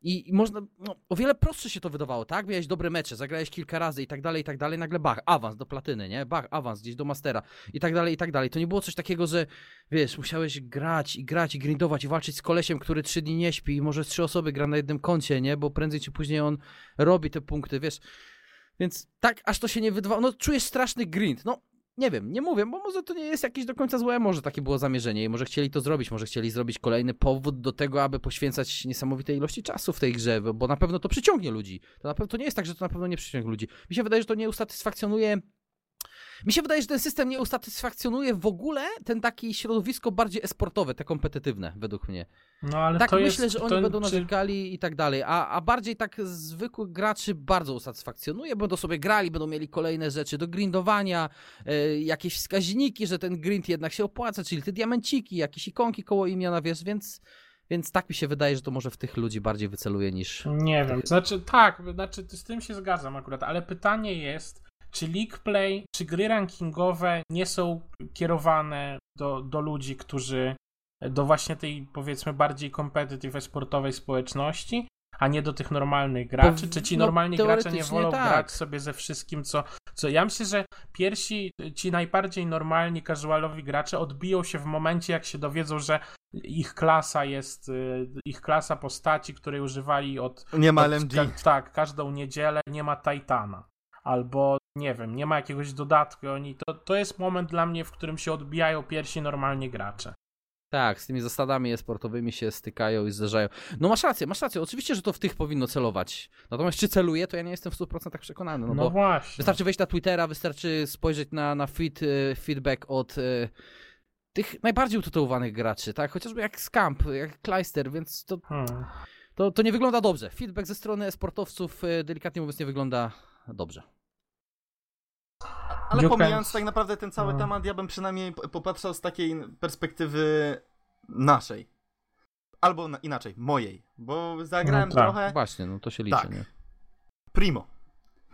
i, można, no, o wiele prostsze się to wydawało, tak? Miałeś dobre mecze, zagrałeś kilka razy i tak dalej, i tak dalej, nagle bach, awans do platyny, nie? Bach, awans gdzieś do mastera i tak dalej, i tak dalej. To nie było coś takiego, że wiesz, musiałeś grać i grać i grindować i walczyć z kolesiem, który trzy dni nie śpi i może trzy osoby gra na jednym koncie, nie? Bo prędzej czy później on robi te punkty, wiesz. Więc tak, aż to się nie wydawało. No, czujesz straszny grind. No, nie wiem, nie mówię, bo może to nie jest jakieś do końca złe, może takie było zamierzenie i może chcieli to zrobić, może chcieli zrobić kolejny powód do tego, aby poświęcać niesamowite ilości czasu w tej grze, bo na pewno to przyciągnie ludzi. To na pewno to nie jest tak, że to na pewno nie przyciągnie ludzi. Mi się wydaje, że to nie usatysfakcjonuje mi się wydaje, że ten system nie usatysfakcjonuje w ogóle ten taki środowisko bardziej esportowe, te kompetytywne, według mnie. No, ale tak myślę, jest, że oni będą narzekali czy... i tak dalej, a, a bardziej tak zwykłych graczy bardzo usatysfakcjonuje, będą sobie grali, będą mieli kolejne rzeczy do grindowania, e, jakieś wskaźniki, że ten grind jednak się opłaca, czyli te diamenciki, jakieś ikonki koło imiona, wiesz, więc... Więc tak mi się wydaje, że to może w tych ludzi bardziej wyceluje niż. Nie wiem, znaczy tak, znaczy z tym się zgadzam akurat, ale pytanie jest, czy League Play, czy gry rankingowe nie są kierowane do, do ludzi, którzy do właśnie tej powiedzmy bardziej competitive sportowej społeczności, a nie do tych normalnych graczy? Czy ci no, normalni gracze nie wolą tak. grać sobie ze wszystkim, co, co. Ja myślę, że pierwsi, ci najbardziej normalni, casualowi gracze odbiją się w momencie, jak się dowiedzą, że ich klasa jest, y, ich klasa postaci, której używali od. Nie ma od, LMG. Ka, tak, każdą niedzielę nie ma Titana. Albo nie wiem, nie ma jakiegoś dodatku, oni to, to jest moment dla mnie, w którym się odbijają pierwsi normalnie gracze. Tak, z tymi zasadami sportowymi się stykają i zderzają. No masz rację, masz rację. Oczywiście, że to w tych powinno celować. Natomiast czy celuje, to ja nie jestem w 100% przekonany. No, no właśnie. Wystarczy wejść na Twittera, wystarczy spojrzeć na, na feed, y, feedback od y, tych najbardziej utytułowanych graczy, tak? Chociażby jak Scamp, jak Kleister, więc to, hmm. to, to nie wygląda dobrze. Feedback ze strony sportowców, y, delikatnie mówiąc, nie wygląda dobrze. Ale pomijając tak naprawdę ten cały no. temat, ja bym przynajmniej popatrzał z takiej perspektywy naszej. Albo na, inaczej, mojej. Bo zagrałem no, tak. trochę. Właśnie, no to się liczy, tak. nie? Primo.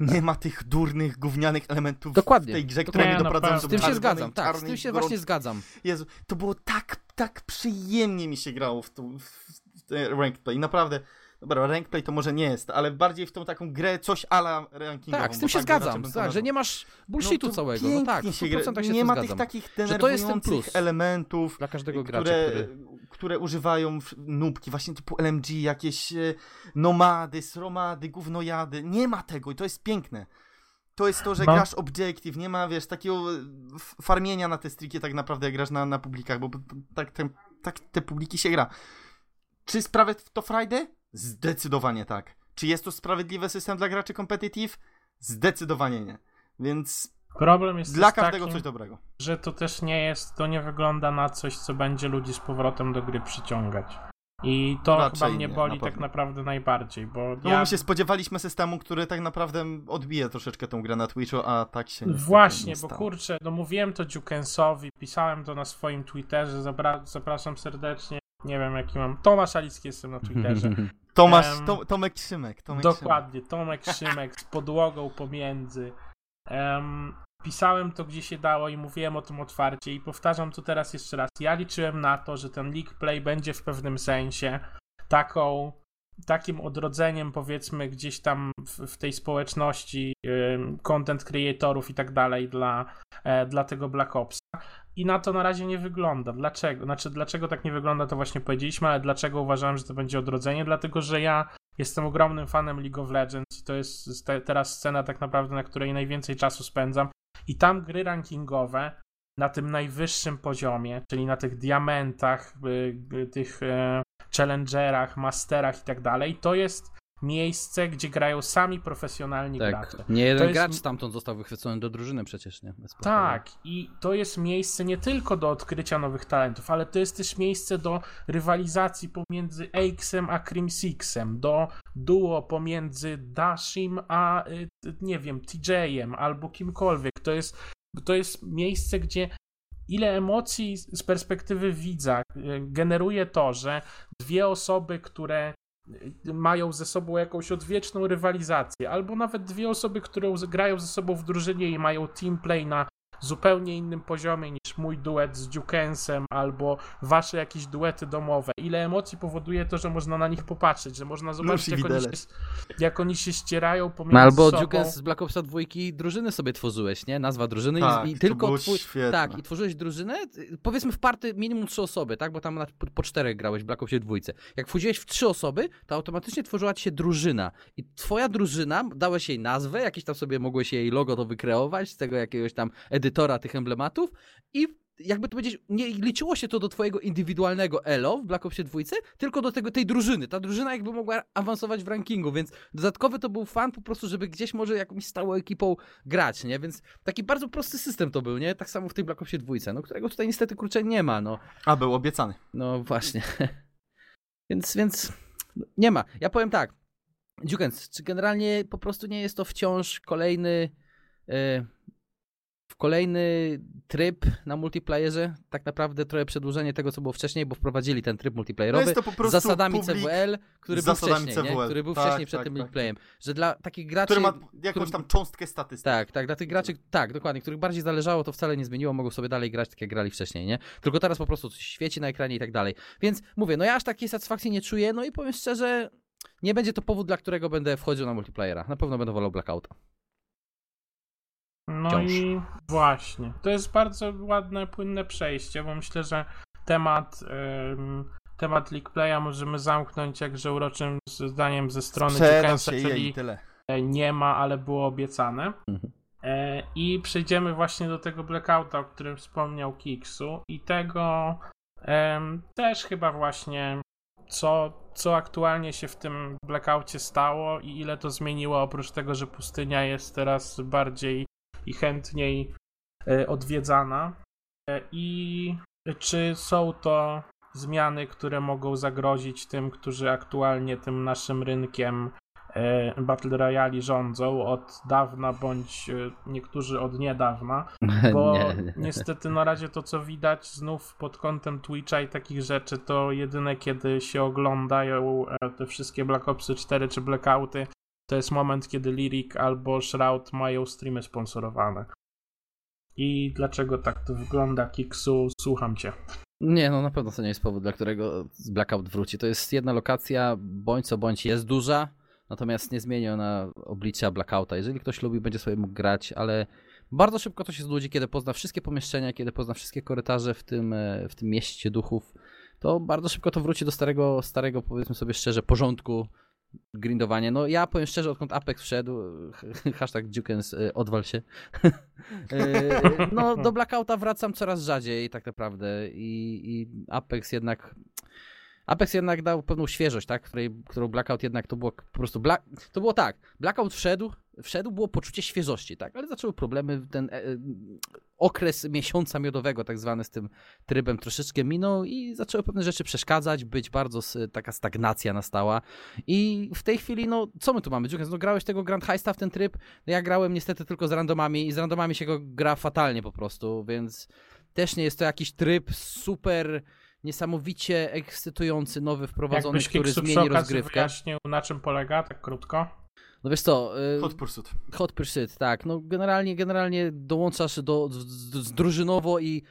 Nie ma tych durnych, gównianych elementów Dokładnie. w tej grze, które mnie doprowadzą do Z tym się zgadzam, tak, z tym się właśnie zgadzam. Jezu, to było tak, tak przyjemnie mi się grało w, to, w te ranked play. Naprawdę, Dobra, rankplay to może nie jest, ale bardziej w tą taką grę coś ala rankingową. Tak, z tym się tak zgadzam, tak, że nie masz bullshitu no całego. No tak, się gra. Tak się nie ma tych takich denerwujących elementów, dla każdego gracza, które, który... które używają nubki, właśnie typu LMG, jakieś e, nomady, sromady, gównojady. Nie ma tego i to jest piękne. to jest to, że grasz objective, nie ma, wiesz, takiego f- farmienia na te striki tak naprawdę, jak grasz na, na publikach, bo tak te, tak te publiki się gra. Czy sprawia to Friday? Zdecydowanie tak. Czy jest to sprawiedliwy system dla graczy competitive? Zdecydowanie nie. Więc Problem jest dla każdego taki, coś dobrego. że to też nie jest, to nie wygląda na coś, co będzie ludzi z powrotem do gry przyciągać. I to Raczej chyba mnie nie, boli na tak naprawdę najbardziej, bo No ja... my się spodziewaliśmy systemu, który tak naprawdę odbije troszeczkę tą grę na Twitchu, a tak się niestety Właśnie, nie bo kurczę, no mówiłem to Dziukensowi, pisałem to na swoim Twitterze, zapraszam serdecznie, nie wiem jaki mam, Tomasz Alicki jestem na Twitterze. [LAUGHS] Tomasz, Em, Tom, Tomek Szymek. Tomek. Dokładnie, Tomek Szymek z podłogą pomiędzy. Em, pisałem to gdzie się dało i mówiłem o tym otwarcie i powtarzam to teraz jeszcze raz. Ja liczyłem na to, że ten League Play będzie w pewnym sensie taką, takim odrodzeniem powiedzmy gdzieś tam w, w tej społeczności em, content creatorów i tak dalej dla, e, dla tego Black Opsa. I na to na razie nie wygląda. Dlaczego? Znaczy, dlaczego tak nie wygląda, to właśnie powiedzieliśmy, ale dlaczego uważałem, że to będzie odrodzenie? Dlatego, że ja Jestem ogromnym fanem League of Legends i to jest te, teraz scena tak naprawdę, na której najwięcej czasu spędzam. I tam gry rankingowe na tym najwyższym poziomie, czyli na tych diamentach, y, y, tych e, challengerach, masterach i tak dalej, to jest miejsce, gdzie grają sami profesjonalni Tak, gracze. nie jeden jest- gracz stamtąd został wychwycony do drużyny przecież, nie? Tak, i to jest miejsce nie tylko do odkrycia nowych talentów, ale to jest też miejsce do rywalizacji pomiędzy Aixem a Sixem, do duo pomiędzy Dashim a y, nie wiem, TJ-em albo kimkolwiek. To jest, to jest miejsce, gdzie ile emocji z perspektywy widza y, generuje to, że dwie osoby, które mają ze sobą jakąś odwieczną rywalizację, albo nawet dwie osoby, które grają ze sobą w drużynie i mają teamplay na zupełnie innym poziomie niż mój duet z Dukensem albo wasze jakieś duety domowe. Ile emocji powoduje to, że można na nich popatrzeć, że można zobaczyć, jak oni, się, jak oni się ścierają pomiędzy No albo sobą. Dukes z Black Opsa dwójki drużyny sobie tworzyłeś, nie? Nazwa drużyny Tak, i, i tylko twój... świetne. Tak, i tworzyłeś drużynę, powiedzmy w party minimum trzy osoby, tak? Bo tam na, po, po czterech grałeś w Black Opsie dwójce. Jak wchodziłeś w trzy osoby, to automatycznie tworzyła ci się drużyna. I twoja drużyna, dałeś jej nazwę, jakieś tam sobie mogłeś jej logo to wykreować z tego jakiegoś tam edytora tych emblematów i jakby to powiedzieć, nie liczyło się to do twojego indywidualnego elo w Black Opsie dwójce, tylko do tego, tej drużyny. Ta drużyna jakby mogła awansować w rankingu, więc dodatkowy to był fan po prostu, żeby gdzieś może jakąś stałą ekipą grać, nie? Więc taki bardzo prosty system to był, nie? Tak samo w tej Black Opsie dwójce, no którego tutaj niestety kurczę nie ma, no. A, był obiecany. No właśnie. [LAUGHS] więc, więc nie ma. Ja powiem tak. Dziukens, czy generalnie po prostu nie jest to wciąż kolejny e, kolejny tryb na multiplayerze? Tak naprawdę trochę przedłużenie tego, co było wcześniej, bo wprowadzili ten tryb No multiplayerowy po z zasadami CWL, który z był zasadami wcześniej, nie? CWL. który był Tak, wcześniej przed tak, tym tak. multiplayerem. Że dla takich graczy... który ma jakąś którym- tam cząstkę statystyki. tak, tak, dla tych graczy, tak, dokładnie, których bardziej zależało, to wcale nie zmieniło, mogą sobie dalej grać tak jak grali wcześniej, nie? Tylko teraz po prostu coś świeci na ekranie i tak dalej. Więc mówię, no ja aż takiej satysfakcji nie czuję, no i powiem szczerze, nie będzie to powód, dla którego będę wchodził na multiplayera. Na pewno będę wolał Blackouta. No Wciąż. i właśnie. To jest bardzo ładne, płynne przejście, bo myślę, że temat, ym, temat League Playa możemy zamknąć jakże uroczym zdaniem ze strony jej czyli e, nie ma, ale było obiecane. Mhm. E, I przejdziemy właśnie do tego Blackouta, o którym wspomniał Kiksu i tego em, też chyba właśnie co, co aktualnie się w tym Blackoutie stało i ile to zmieniło, oprócz tego, że pustynia jest teraz bardziej i chętniej e, odwiedzana. E, I czy są to zmiany, które mogą zagrozić tym, którzy aktualnie tym naszym rynkiem e, Battle Royale rządzą od dawna, bądź niektórzy od niedawna, [LAUGHS] bo nie, nie. niestety na razie to co widać znów pod kątem Twitcha i takich rzeczy to jedyne kiedy się oglądają te wszystkie Black Opsy 4 czy Blackouty to jest moment kiedy Lyric albo Shroud mają streamy sponsorowane. I dlaczego tak to wygląda, Kiksu? Słucham cię. Nie, no na pewno to nie jest powód, dla którego Blackout wróci. To jest jedna lokacja, bądź co bądź jest duża, natomiast nie zmieni ona oblicza Blackouta. Jeżeli ktoś lubi, będzie sobie mógł grać, ale bardzo szybko to się znudzi, kiedy pozna wszystkie pomieszczenia, kiedy pozna wszystkie korytarze w tym, e, w tym mieście duchów, to bardzo szybko to wróci do starego, starego powiedzmy sobie szczerze, porządku grindowanie. No ja powiem szczerze, odkąd Apex wszedł, [LAUGHS] hashtag Jukens, y, odwal się, [LAUGHS] y, no do Blackouta wracam coraz rzadziej tak naprawdę i, i Apex jednak Apex jednak dał pewną świeżość, tak? Której, którą Blackout jednak to było po prostu. Black, to było tak. Blackout wszedł, wszedł, było poczucie świeżości, tak? Ale zaczęły problemy, ten e, e, okres miesiąca miodowego, tak zwany, z tym trybem troszeczkę minął i zaczęły pewne rzeczy przeszkadzać, być bardzo taka stagnacja nastała. I w tej chwili, no, co my tu mamy? Dziukas, no grałeś tego Grand Heista w ten tryb? No, ja grałem niestety tylko z randomami i z randomami się go gra fatalnie po prostu, więc też nie jest to jakiś tryb super niesamowicie ekscytujący, nowy, wprowadzony, Jakbyś który Kiksu zmieni rozgrywkę. wyjaśnił, na czym polega, tak krótko? No wiesz co... Y, Hot Pursuit. Hot Pursuit, tak. No generalnie, generalnie dołączasz do, z, z drużynowo i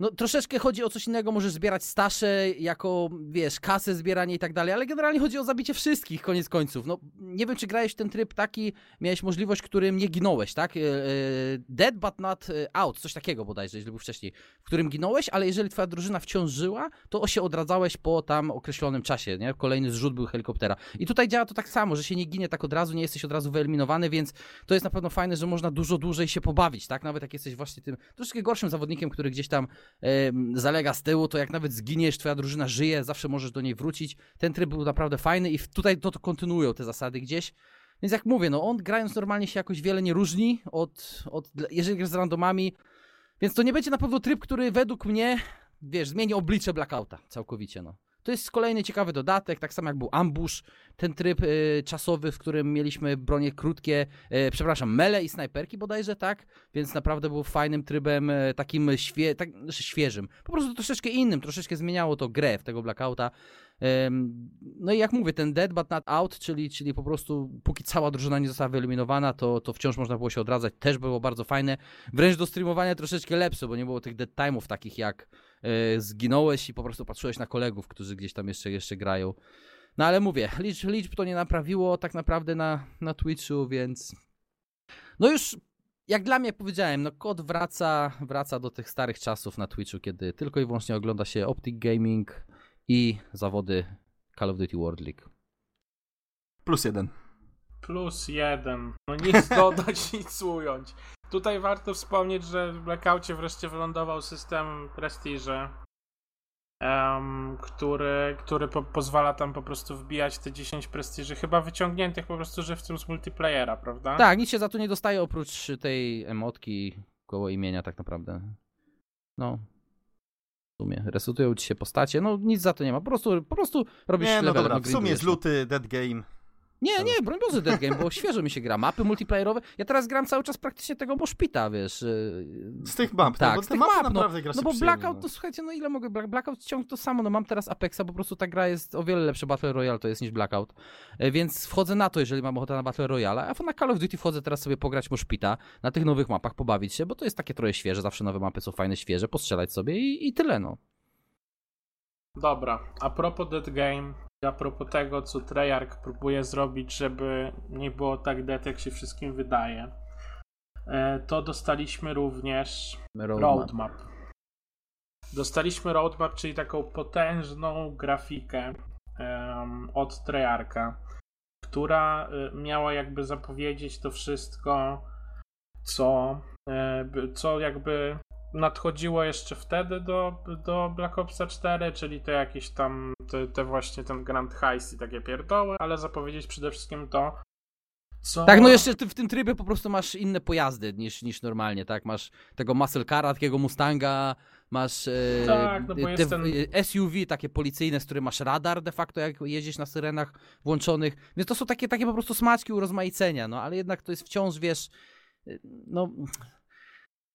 no troszeczkę chodzi o coś innego, możesz zbierać stasze jako, wiesz, kasę, zbieranie i tak dalej, ale generalnie chodzi o zabicie wszystkich, koniec końców. No, nie wiem, czy grałeś ten tryb taki, miałeś możliwość, którym nie ginąłeś, tak? E, e, dead but not e, out, coś takiego bodajże, jeżeli był wcześniej, w którym ginąłeś, ale jeżeli twoja drużyna wciąż żyła, to się odradzałeś po tam określonym czasie, nie? Kolejny zrzut był helikoptera. I tutaj działa to tak samo, że się nie ginie tak od razu, nie jesteś od razu wyeliminowany, więc to jest na pewno fajne, że można dużo dłużej się pobawić, tak? Nawet jak jesteś właśnie tym troszeczkę gorszym zawodnikiem, który gdzieś tam zalega z tyłu, to jak nawet zginiesz, twoja drużyna żyje, zawsze możesz do niej wrócić. Ten tryb był naprawdę fajny i tutaj to, to kontynuują te zasady gdzieś. Więc jak mówię, no on grając normalnie się jakoś wiele nie różni od, od jeżeli grasz z randomami, więc to nie będzie na pewno tryb, który według mnie, wiesz, zmieni oblicze Blackouta całkowicie, no. To jest kolejny ciekawy dodatek, tak samo jak był Ambush, ten tryb y, czasowy, w którym mieliśmy bronie krótkie, y, przepraszam, mele i snajperki bodajże, tak? Więc naprawdę był fajnym trybem, y, takim świe, tak, znaczy świeżym. Po prostu troszeczkę innym, troszeczkę zmieniało to grę w tego Blackouta. No i jak mówię, ten dead but not out, czyli, czyli po prostu póki cała drużyna nie została wyeliminowana, to, to wciąż można było się odradzać, też było bardzo fajne. Wręcz do streamowania troszeczkę lepsze, bo nie było tych dead time'ów takich jak zginąłeś i po prostu patrzyłeś na kolegów, którzy gdzieś tam jeszcze, jeszcze grają. No ale mówię, liczb, liczb to nie naprawiło tak naprawdę na, na Twitchu, więc no już jak dla mnie powiedziałem, no kod wraca, wraca do tych starych czasów na Twitchu, kiedy tylko i wyłącznie ogląda się Optic Gaming, i zawody Call of Duty World League. Plus jeden. Plus jeden. No nic dodać, [LAUGHS] nic ująć. Tutaj warto wspomnieć, że w Blackoutie wreszcie wylądował system Prestige, um, który, który po pozwala tam po prostu wbijać te 10 prestiży, chyba wyciągniętych po prostu żywcem z multiplayera, prawda? Tak, nic się za to nie dostaje oprócz tej emotki koło imienia tak naprawdę. No, sumie. Resetują ci się postacie, no nic za to nie ma. Po prostu, po prostu robisz Nie, no dobra, w sumie jest luty, dead game. Nie, nie, broń Boże Dead Game, bo świeżo mi się gra. Mapy multiplayerowe. Ja teraz gram cały czas praktycznie tego boszpita, wiesz. Y, z tych map, tak, bo z tych map, no, naprawdę no bo Blackout, no. to słuchajcie, no ile mogę, Blackout ciąg to samo, no mam teraz Apexa, po prostu ta gra jest o wiele lepsze Battle Royale to jest niż Blackout, e, więc wchodzę na to, jeżeli mam ochotę na Battle Royale, a na Call of Duty wchodzę teraz sobie pograć moszpita, na tych nowych mapach pobawić się, bo to jest takie trochę świeże, zawsze nowe mapy są fajne, świeże, postrzelać sobie i, i tyle, no. Dobra, a propos Dead Game, a propos tego, co Treyarch próbuje zrobić, żeby nie było tak dead, jak się wszystkim wydaje, e, to dostaliśmy również roadmap. roadmap. Dostaliśmy roadmap, czyli taką potężną grafikę um, od Treyarcha, która e, miała jakby zapowiedzieć to wszystko, co, e, co jakby nadchodziło jeszcze wtedy do, do Black Opsa 4, czyli te jakieś tam, te, te właśnie ten Grand Heist i takie pierdoły, ale zapowiedzieć przede wszystkim to, co... Tak, no jeszcze w tym trybie po prostu masz inne pojazdy niż, niż normalnie, tak? Masz tego muscle cara, takiego Mustanga, masz e, tak, no te ten... SUV takie policyjne, z którym masz radar de facto, jak jeździsz na syrenach włączonych. Więc to są takie, takie po prostu smaczki urozmaicenia, no ale jednak to jest wciąż, wiesz, e, no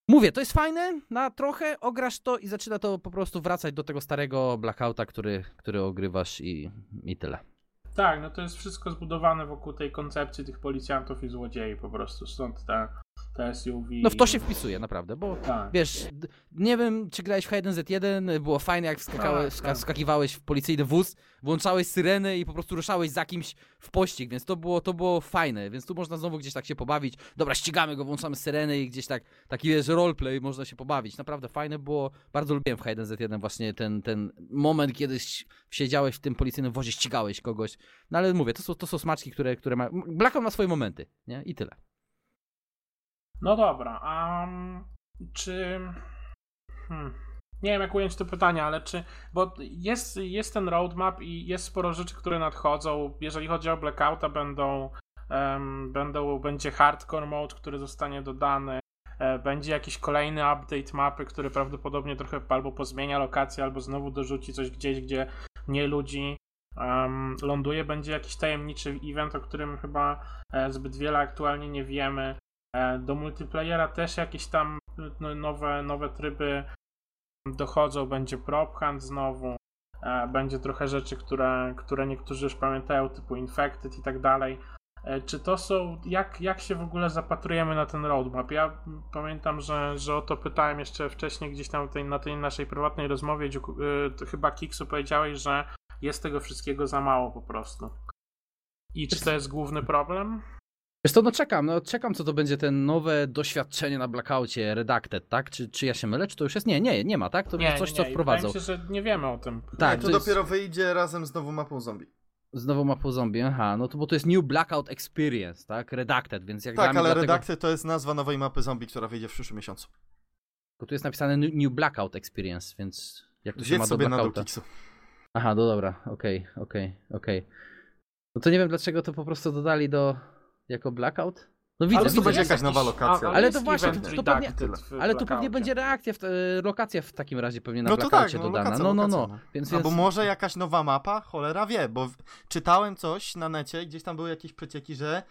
Mówię, to jest fajne, na trochę ograsz to i zaczyna to po prostu wracać do tego starego Blackouta, który, który ogrywasz i, i tyle. Tak, no to jest wszystko zbudowane wokół tej koncepcji tych policjantów i złodziei po prostu, stąd ta, SUV. No w to się wpisuje, naprawdę, bo Tak. wiesz, nie wiem, czy grałeś w H1Z1, było fajnie, jak wskakałeś, Tak, tak. wskakiwałeś w policyjny wóz, włączałeś syreny i po prostu ruszałeś za kimś w pościg, więc to było, to było fajne, więc tu można znowu gdzieś tak się pobawić. Dobra, ścigamy go, włączamy syreny i gdzieś tak, taki wiesz, roleplay, można się pobawić. Naprawdę fajne było, bardzo lubiłem w H1Z1 właśnie ten, ten moment, kiedy siedziałeś w tym policyjnym wozie, ścigałeś kogoś. No ale mówię, to są, to są smaczki, które, które mają... Blackout ma swoje momenty, nie? I tyle. No dobra, a czy. Hmm. Nie wiem, jak ująć to pytanie, ale czy. Bo jest, jest ten roadmap i jest sporo rzeczy, które nadchodzą. Jeżeli chodzi o Blackouta, będą. em, będą będzie hardcore mode, który zostanie dodany. E, będzie jakiś kolejny update mapy, który prawdopodobnie trochę albo pozmienia lokację, albo znowu dorzuci coś gdzieś, gdzie mniej ludzi em, ląduje. Będzie jakiś tajemniczy event, o którym chyba e, zbyt wiele aktualnie nie wiemy. E, Do multiplayera też jakieś tam no, nowe, nowe tryby dochodzą. Będzie prop hunt znowu. E, Będzie trochę rzeczy, które, które niektórzy już pamiętają, typu Infected i tak dalej. E, Czy to są. Jak, jak się w ogóle zapatrujemy na ten roadmap? Ja pamiętam, że, że o to pytałem jeszcze wcześniej, gdzieś tam tej, na tej naszej prywatnej rozmowie. Chyba Kiksu powiedziałeś, że jest tego wszystkiego za mało po prostu. I czy to jest główny problem? Wiesz to, no czekam, no czekam co to będzie ten nowe doświadczenie na Blackoutie, Redacted, tak? Czy, czy ja się mylę, czy to już jest? Nie, nie, nie ma, tak? To będzie coś, co i wprowadzą. Wydaje się, że nie wiemy o tym. Tak, to, to jest- dopiero wyjdzie razem z nową mapą zombie. Znowu mapą zombie, aha, no to bo to jest New Blackout Experience, tak? Redacted, więc jak Tak, ale dlatego, Redacted to jest nazwa nowej mapy zombie, która wyjdzie w przyszłym miesiącu. Bo tu jest napisane New Blackout Experience, więc jak to się ma do sobie na Blackouta? Kiksu. Aha, no dobra, okej, okej, okej. No to nie wiem dlaczego to po prostu dodali do, jako Blackout? No widzę, Ale to widzę, będzie jest jakaś nowa lokacja. Ale to właśnie, to- to pewnie- Ale to pewnie będzie reakcja, w, e, lokacja w takim razie pewnie na No to tak, Blackoutie no, dodana. lokacja, no, no, no. no. Więc, Albo więc... może jakaś nowa mapa? Cholera wie, bo w... czytałem coś na necie, gdzieś tam były jakieś przecieki, że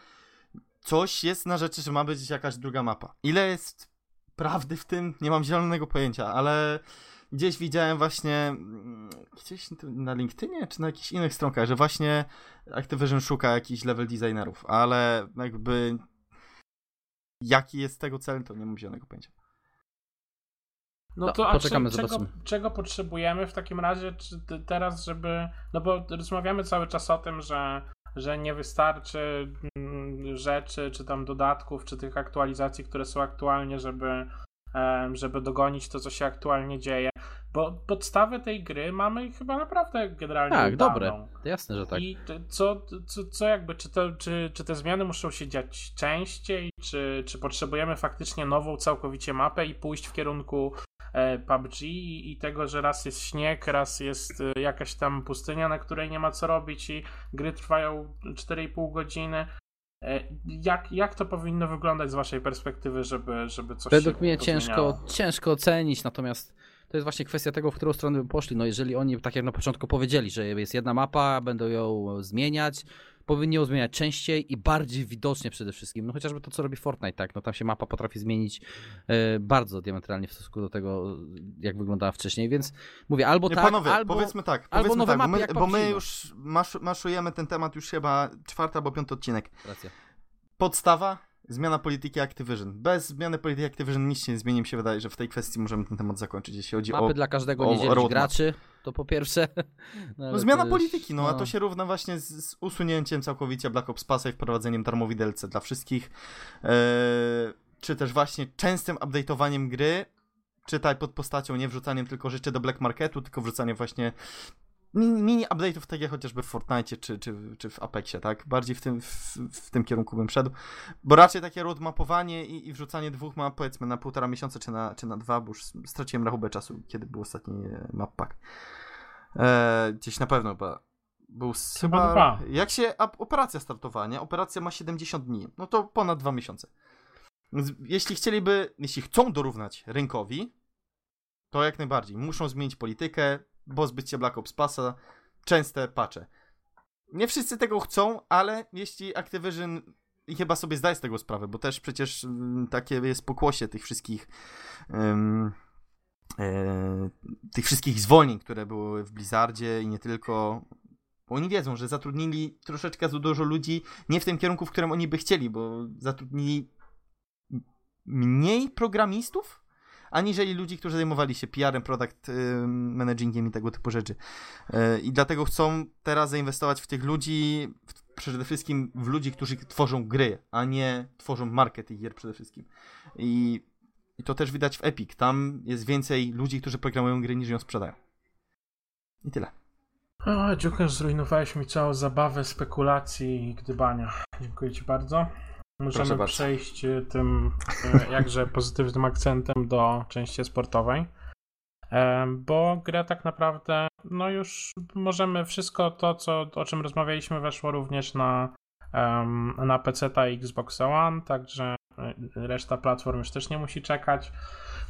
coś jest na rzeczy, że ma być jakaś druga mapa. Ile jest prawdy w tym? Nie mam zielonego pojęcia, ale gdzieś widziałem właśnie mm, gdzieś na LinkedInie czy na jakichś innych stronkach, że właśnie Activision szuka jakichś level designerów, ale jakby jaki jest tego cel, to nie mam zielonego pojęcia. No No, to a poczekamy, czy, czego, czego potrzebujemy w takim razie czy teraz, żeby. No bo rozmawiamy cały czas o tym, że, że nie wystarczy mm, rzeczy, czy tam dodatków, czy tych aktualizacji, które są aktualnie, żeby, żeby dogonić to, co się aktualnie dzieje. Bo podstawę tej gry mamy chyba naprawdę generalnie Tak, udaną. dobre. Jasne, że tak. I co, co, co jakby, czy, to, czy, czy te zmiany muszą się dziać częściej, czy, czy potrzebujemy faktycznie nową całkowicie mapę i pójść w kierunku e, PUBG i, i tego, że raz jest śnieg, raz jest e, jakaś tam pustynia, na której nie ma co robić i gry trwają 4,5 godziny. E, Jak, jak to powinno wyglądać z waszej perspektywy, żeby, żeby coś Według się mnie ciężko, ciężko ocenić, natomiast to jest właśnie kwestia tego, w którą stronę by poszli. No jeżeli oni, tak jak na początku powiedzieli, że jest jedna mapa, będą ją zmieniać, powinni ją zmieniać częściej i bardziej widocznie przede wszystkim. No chociażby to, co robi Fortnite, tak? No tam się mapa potrafi zmienić e, bardzo diametralnie w stosunku do tego, jak wyglądała wcześniej, więc mówię, albo Nie, tak, panowie, albo... powiedzmy tak, albo powiedzmy nowe tak, bo mapy my, bo my PUBG, no. już masz, maszujemy ten temat już chyba czwarty albo piąty odcinek. Racja. Podstawa, zmiana polityki Activision. Bez zmiany polityki Activision nic się nie zmieni, mi się wydaje, że w tej kwestii możemy ten temat zakończyć, jeśli chodzi Mapy o... dla każdego o nie dzielić roadmap. graczy, to po pierwsze. [LAUGHS] No, No, zmiana polityki, no, a to się równa właśnie z, z usunięciem całkowicie Black Ops Passa i wprowadzeniem darmowej DLC dla wszystkich, eee, czy też właśnie częstym update'owaniem gry, czytaj pod postacią, nie wrzucaniem tylko rzeczy do Black Marketu, tylko wrzucaniem właśnie mini, mini update'ów, tak jak chociażby w Fortnite czy, czy, czy w Apexie, tak? Bardziej w tym, w, w tym kierunku bym szedł, bo raczej takie roadmapowanie i, i wrzucanie dwóch map, powiedzmy, na półtora miesiąca czy na, czy na dwa, bo już straciłem rachubę czasu, kiedy był ostatni e, map pack. E, gdzieś na pewno chyba był Chyba dwa. jak się operacja startowała, nie? Operacja ma 70 dni, no to ponad dwa miesiące. Więc jeśli chcieliby, jeśli chcą dorównać rynkowi, to jak najbardziej. Muszą zmienić politykę, pozbyć się Black Ops Passa, częste patche. Nie wszyscy tego chcą, ale jeśli Activision i chyba sobie zdaje z tego sprawę, bo też przecież mm, takie jest pokłosie tych wszystkich em, e, tych wszystkich zwolnień, które były w Blizzardzie i nie tylko. Bo oni wiedzą, że zatrudnili troszeczkę za dużo ludzi nie w tym kierunku, w którym oni by chcieli, bo zatrudnili mniej programistów, aniżeli ludzi, którzy zajmowali się PR-em, product y, managingiem i tego typu rzeczy. Y, I dlatego chcą teraz zainwestować w tych ludzi, przede wszystkim w ludzi, którzy tworzą gry, a nie tworzą market gier przede wszystkim. I, I to też widać w Epic. Tam jest więcej ludzi, którzy programują gry, niż ją sprzedają. I tyle. O, zrujnowałeś mi całą zabawę spekulacji i gdybania. Dziękuję Ci bardzo. Możemy przejść e, tym e, jakże pozytywnym akcentem do części sportowej. E, bo gra tak naprawdę, no już możemy wszystko to, co, o czym rozmawialiśmy, weszło również na, na PC i Xbox One, także reszta platform już też nie musi czekać.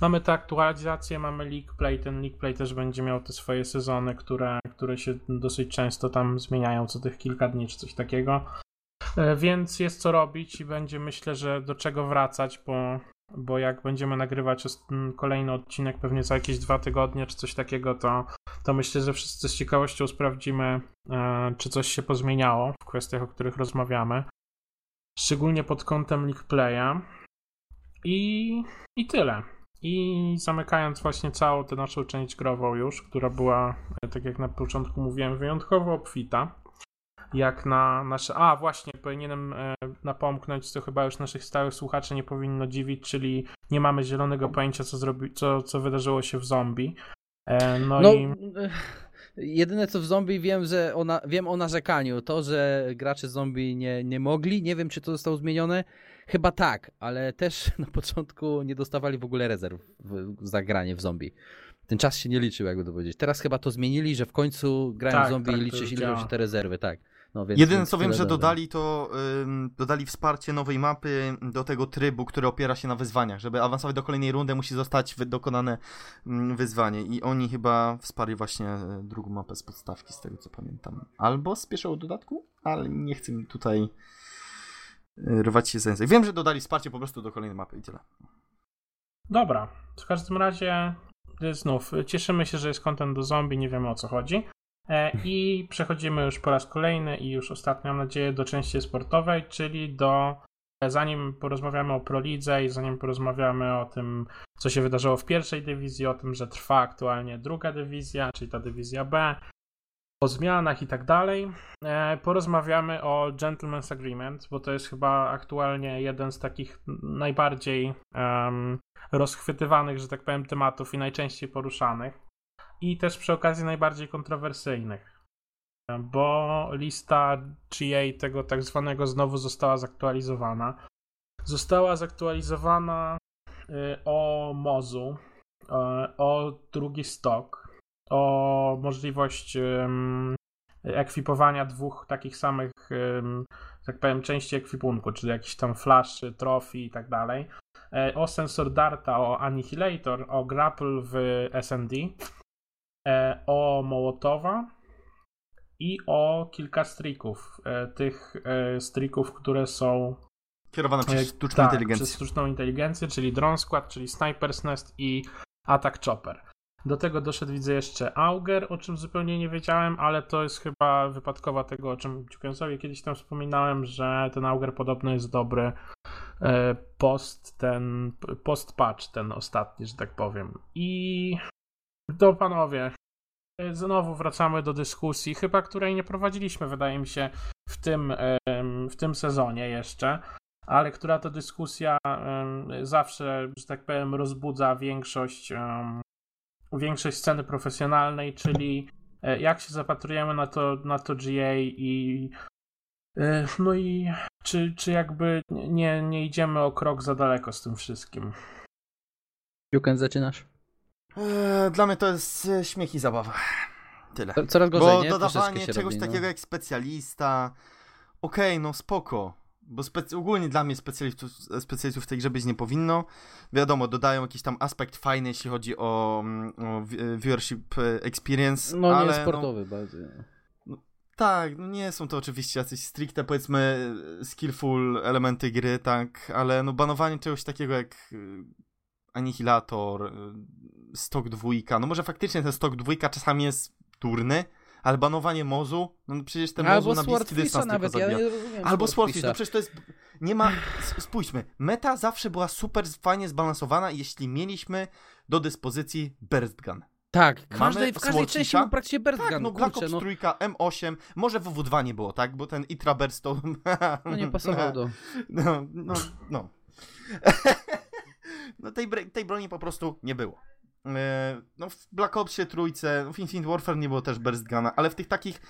Mamy te aktualizacje, mamy League Play, ten League Play też będzie miał te swoje sezony, które, które się dosyć często tam zmieniają co tych kilka dni czy coś takiego. E, więc jest co robić i będzie myślę, że do czego wracać, bo, bo jak będziemy nagrywać kolejny odcinek pewnie za jakieś dwa tygodnie czy coś takiego, to, to myślę, że wszyscy z ciekawością sprawdzimy, e, czy coś się pozmieniało w kwestiach, o których rozmawiamy. Szczególnie pod kątem League Playa. I, I tyle. I zamykając właśnie całą tę naszą część grową już, która była, e, tak jak na początku mówiłem, wyjątkowo obfita jak na nasze. A, właśnie, powinienem e, napomknąć, co chyba już naszych stałych słuchaczy nie powinno dziwić, czyli nie mamy zielonego pojęcia, co, zrobi, co, co wydarzyło się w zombie. E, no, no i. E, jedyne co w zombie wiem, że ona, wiem o narzekaniu. To, że gracze zombie nie, nie mogli, nie wiem czy to zostało zmienione. Chyba tak, ale też [LAUGHS] na początku nie dostawali w ogóle rezerw za granie w zombie. Ten czas się nie liczył, jakby to powiedzieć. Teraz chyba to zmienili, że w końcu grają tak, w zombie tak, i liczy się te rezerwy, tak. No, więc, Jedyne co wiem, że dodali to dodali wsparcie nowej mapy do tego trybu, który opiera się na wyzwaniach. Żeby awansować do kolejnej rundy musi zostać dokonane wyzwanie i oni chyba wsparli właśnie e, drugą mapę z podstawki z tego co pamiętam. Albo z pierwszego dodatku, ale nie chcę mi tutaj e, rwać się z język. Wiem, że dodali wsparcie po prostu do kolejnej mapy i tyle. Dobra, w każdym razie e, znów cieszymy się, że jest kontent do zombie, nie wiemy o co chodzi. E, I przechodzimy już po raz kolejny i już ostatnio, mam nadzieję, do części sportowej, czyli do e, zanim porozmawiamy o ProLidze i zanim porozmawiamy o tym, co się wydarzyło w pierwszej dywizji, o tym, że trwa aktualnie druga dywizja, czyli ta dywizja B, o zmianach i tak dalej, e, porozmawiamy o Gentleman's Agreement, bo to jest chyba aktualnie jeden z takich najbardziej um, rozchwytywanych, że tak powiem, tematów i najczęściej poruszanych i też przy okazji najbardziej kontrowersyjnych. Bo lista GA tego tak zwanego znowu została zaktualizowana. Została zaktualizowana y, o Mozu, o drugi stok, o możliwość ekwipowania dwóch takich samych, tak powiem, części ekwipunku, czyli jakiś tam flash, trofi i tak dalej. E, o sensor Darta, o Annihilator, o grapple w SND o Mołotowa i o kilka strików. E, tych e, strików, które są kierowane przez sztuczną tak, inteligencję. przez sztuczną inteligencję, czyli Drone Squad, czyli Sniper's Nest i Attack Chopper. Do tego doszedł, widzę, jeszcze Auger, o czym zupełnie nie wiedziałem, ale to jest chyba wypadkowa tego, o czym Dziupiąsowi kiedyś tam wspominałem, że ten Auger podobno jest dobry post ten, post patch ten ostatni, że tak powiem. I to panowie, znowu wracamy do dyskusji, chyba której nie prowadziliśmy, wydaje mi się, w tym, w tym sezonie jeszcze, ale która to dyskusja zawsze, że tak powiem, rozbudza większość, większość sceny profesjonalnej, czyli e, jak się zapatrujemy na to, na to GA i e, no i czy, czy jakby nie, nie idziemy o krok za daleko z tym wszystkim. Juken, zaczynasz? Eee, dla mnie to jest e, śmiech i zabawa. Tyle. Coraz gorzej, Bo nie? dodawanie czegoś robi, no. takiego no. jak specjalista, okej, okay, no spoko. Bo spec- ogólnie dla mnie specjalistów, specjalistów w tej grze być nie powinno. Wiadomo, dodają jakiś tam aspekt fajny, jeśli chodzi o, mm, o viewership e, experience. No ale, nie sportowy no, bardziej. No, tak, no nie są to oczywiście jacyś stricte powiedzmy skillful elementy gry, tak, ale no banowanie czegoś takiego jak Anihilator, y, stok dwójka. No może faktycznie ten stok dwójka czasami jest turny, Ale banowanie Mozu, no przecież ten Albo Mozu na bliski dystans nawet, tylko ja zabija. nie rozumiem Albo. Swordfish, no przecież to jest... Nie ma... Spójrzmy, meta zawsze była super fajnie zbalansowana, jeśli mieliśmy do dyspozycji Burst Gun. Tak, Mamy każdej, w każdej części był praktycznie Burst Tak, no Black Ops no, trójka, M8, może w WW2 nie było, tak? Bo ten Itra Burst to... no nie pasował [LAUGHS] do... No, no, no. No tej, tej broni po prostu nie było. E, No w Black Opsie trójce, w Infinite Warfare nie było też Burst Guna, ale w tych takich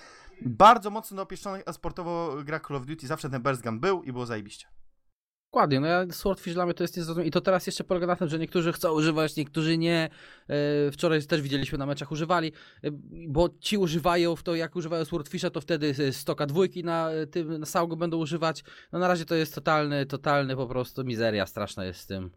bardzo mocno dopieszczonych sportowo grach Call of Duty zawsze ten Burst Gun był i było zajebiście. Dokładnie, no ja Swordfish dla mnie to jest niezrozumiałe. I to teraz jeszcze polega na tym, że niektórzy chcą używać, niektórzy nie. E, wczoraj też widzieliśmy na meczach używali, e, bo ci używają w to, jak używają Swordfisha, to wtedy stoka dwójki na tym na Saugu będą używać. No na razie to jest totalny, totalny po prostu mizeria straszna jest z tym.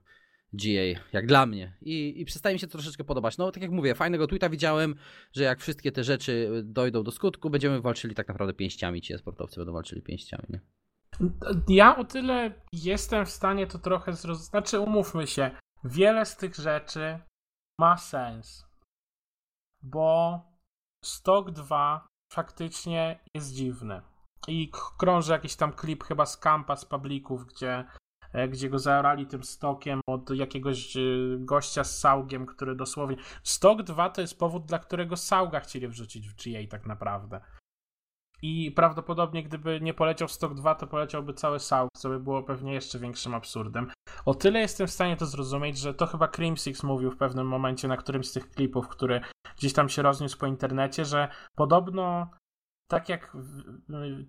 GA, jak dla mnie. I, I przestaje mi się to troszeczkę podobać. No, tak jak mówię, fajnego tweeta widziałem, że jak wszystkie te rzeczy dojdą do skutku, będziemy walczyli tak naprawdę pięściami. Ci sportowcy będą walczyli pięściami, nie? Ja o tyle jestem w stanie to trochę zrozumieć. Znaczy, umówmy się, wiele z tych rzeczy ma sens. Bo Stock 2 faktycznie jest dziwny. I krąży jakiś tam klip chyba z kampa z publików, gdzie, gdzie go zaorali tym stokiem od jakiegoś e, gościa z Saugiem, który dosłownie. Stock 2 to jest powód, dla którego Sauga chcieli wrzucić w GA tak naprawdę. I prawdopodobnie gdyby nie poleciał Stock 2, to poleciałby cały Saug, co by było pewnie jeszcze większym absurdem. O tyle jestem w stanie to zrozumieć, że to chyba Crimsix mówił w pewnym momencie na którymś z tych klipów, który gdzieś tam się rozniósł po internecie, że podobno tak jak w-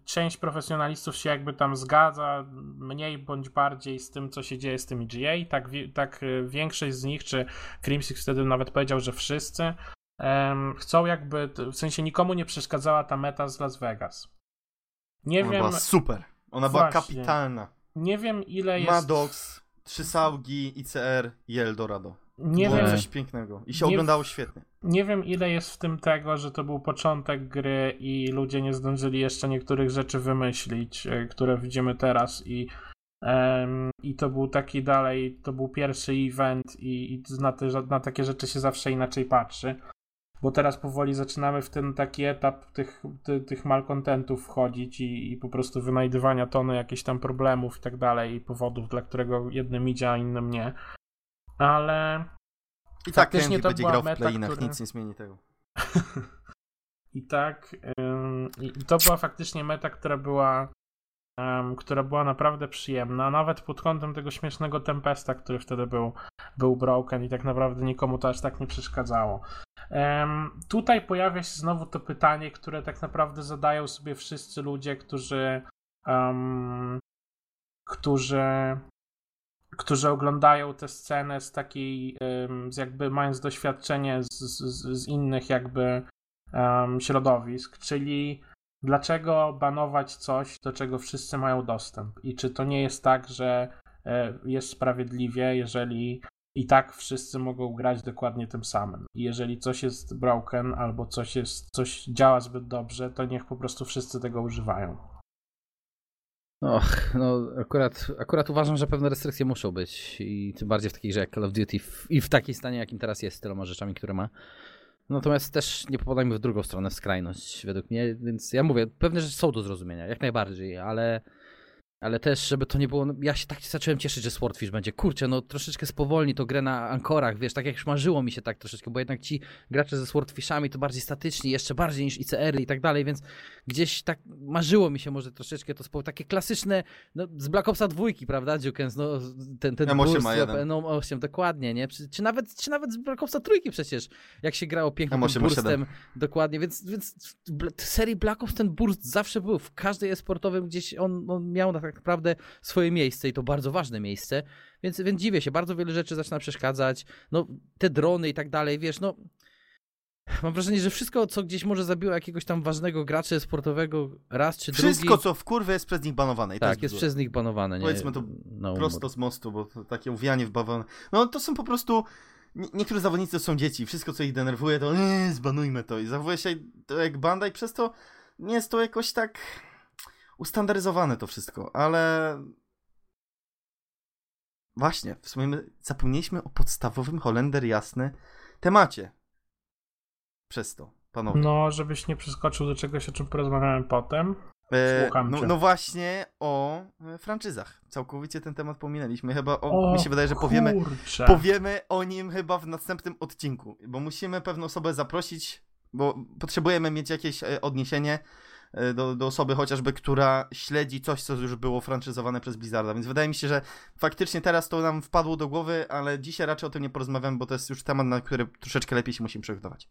część profesjonalistów się jakby tam zgadza, mniej bądź bardziej z tym, co się dzieje z tymi GA, tak, tak y, większość z nich, czy Crimsix wtedy nawet powiedział, że wszyscy, em, chcą jakby, w sensie nikomu nie przeszkadzała ta meta z Las Vegas. Nie Ona wiem, była super. Ona była Właśnie. kapitalna. nie wiem ile jest... Maddox, Trzy Saugi, ICR i Eldorado. Nie było wiem, coś pięknego. I się nie- oglądało świetnie. Nie wiem, ile jest w tym tego, że to był początek gry i ludzie nie zdążyli jeszcze niektórych rzeczy wymyślić, e, które widzimy teraz i, em, i to był taki dalej, to był pierwszy event i, i na, te, na takie rzeczy się zawsze inaczej patrzy. Bo teraz powoli zaczynamy w ten taki etap tych, ty, tych malkontentów wchodzić i, i po prostu wynajdywania tony jakichś tam problemów i tak dalej i powodów, dla którego jednym idzie, a innym nie. Ale I tak to będzie grał w playinach, który- nic nie zmieni tego. [LAUGHS] I tak, i to była faktycznie meta, która była, która była naprawdę przyjemna, nawet pod kątem tego śmiesznego Tempesta, który wtedy był, był broken i tak naprawdę nikomu to aż tak nie przeszkadzało. Tutaj pojawia się znowu to pytanie, które tak naprawdę zadają sobie wszyscy ludzie, którzy, którzy którzy oglądają tę scenę z takiej, z jakby mając doświadczenie z, z, z innych jakby em, środowisk, czyli dlaczego banować coś, do czego wszyscy mają dostęp i czy to nie jest tak, że e, jest sprawiedliwie, jeżeli i tak wszyscy mogą grać dokładnie tym samym. I jeżeli coś jest broken albo coś, jest, coś działa zbyt dobrze, to niech po prostu wszyscy tego używają. Och, no akurat, akurat uważam, że pewne restrykcje muszą być i tym bardziej w takiej grze jak Call of Duty w, i w takim stanie, jakim teraz jest, z tyloma rzeczami, które ma. Natomiast też nie popadajmy w drugą stronę, w skrajność, według mnie, więc ja mówię, pewne rzeczy są do zrozumienia, jak najbardziej, ale, ale też, żeby to nie było, no, ja się tak zacząłem cieszyć, że Swordfish będzie, kurczę, no troszeczkę spowolni to grę na ankorach, wiesz, tak jak już marzyło mi się tak troszeczkę, bo jednak ci gracze ze Swordfishami to bardziej statyczni, jeszcze bardziej niż ICR i tak dalej, więc gdzieś tak marzyło mi się może troszeczkę, to było takie klasyczne, no z Black Opsa dwójki, prawda, Dukens, no ten, ten M8 burst, ma jeden. no 8, dokładnie, nie, czy, czy, nawet, czy nawet z Black Opsa trójki przecież, jak się grało pięknie M8 tym ma burstem, dokładnie, więc, więc w serii Black Ops ten burst zawsze był, w każdej e-sportowym gdzieś on, on miał tak naprawdę swoje miejsce i to bardzo ważne miejsce, więc, więc dziwię się, bardzo wiele rzeczy zaczyna przeszkadzać, no te drony i tak dalej, wiesz, no mam wrażenie, że wszystko, co gdzieś może zabiło jakiegoś tam ważnego gracza sportowego raz czy Wszystko, drugi, co w kurwę jest przez nich banowane. I tak, jest bzdura. przez nich banowane, nie? Powiedzmy to Prosto z mostu, bo takie uwijanie w bawełnę. No to są po prostu... nie- Niektórzy zawodnicy to są dzieci. Wszystko, co ich denerwuje, to nie, zbanujmy to. I zachowuje się to jak banda i przez to nie jest to jakoś tak ustandaryzowane to wszystko. Ale... Właśnie, w sumie my zapomnieliśmy o podstawowym Holender jasny temacie. Przez to. panowie. No, żebyś nie przeskoczył do czegoś, o czym porozmawiamy potem. E, no, no, właśnie o e, franczyzach. Całkowicie ten temat pominęliśmy. Chyba o, o mi się wydaje, że powiemy, powiemy o nim chyba w następnym odcinku, bo musimy pewną osobę zaprosić, bo potrzebujemy mieć jakieś e, odniesienie do, do osoby chociażby, która śledzi coś, co już było franczyzowane przez Blizzarda, więc wydaje mi się, że faktycznie teraz to nam wpadło do głowy, ale dzisiaj raczej o tym nie porozmawiamy, bo to jest już temat, na który troszeczkę lepiej się musimy przygotować.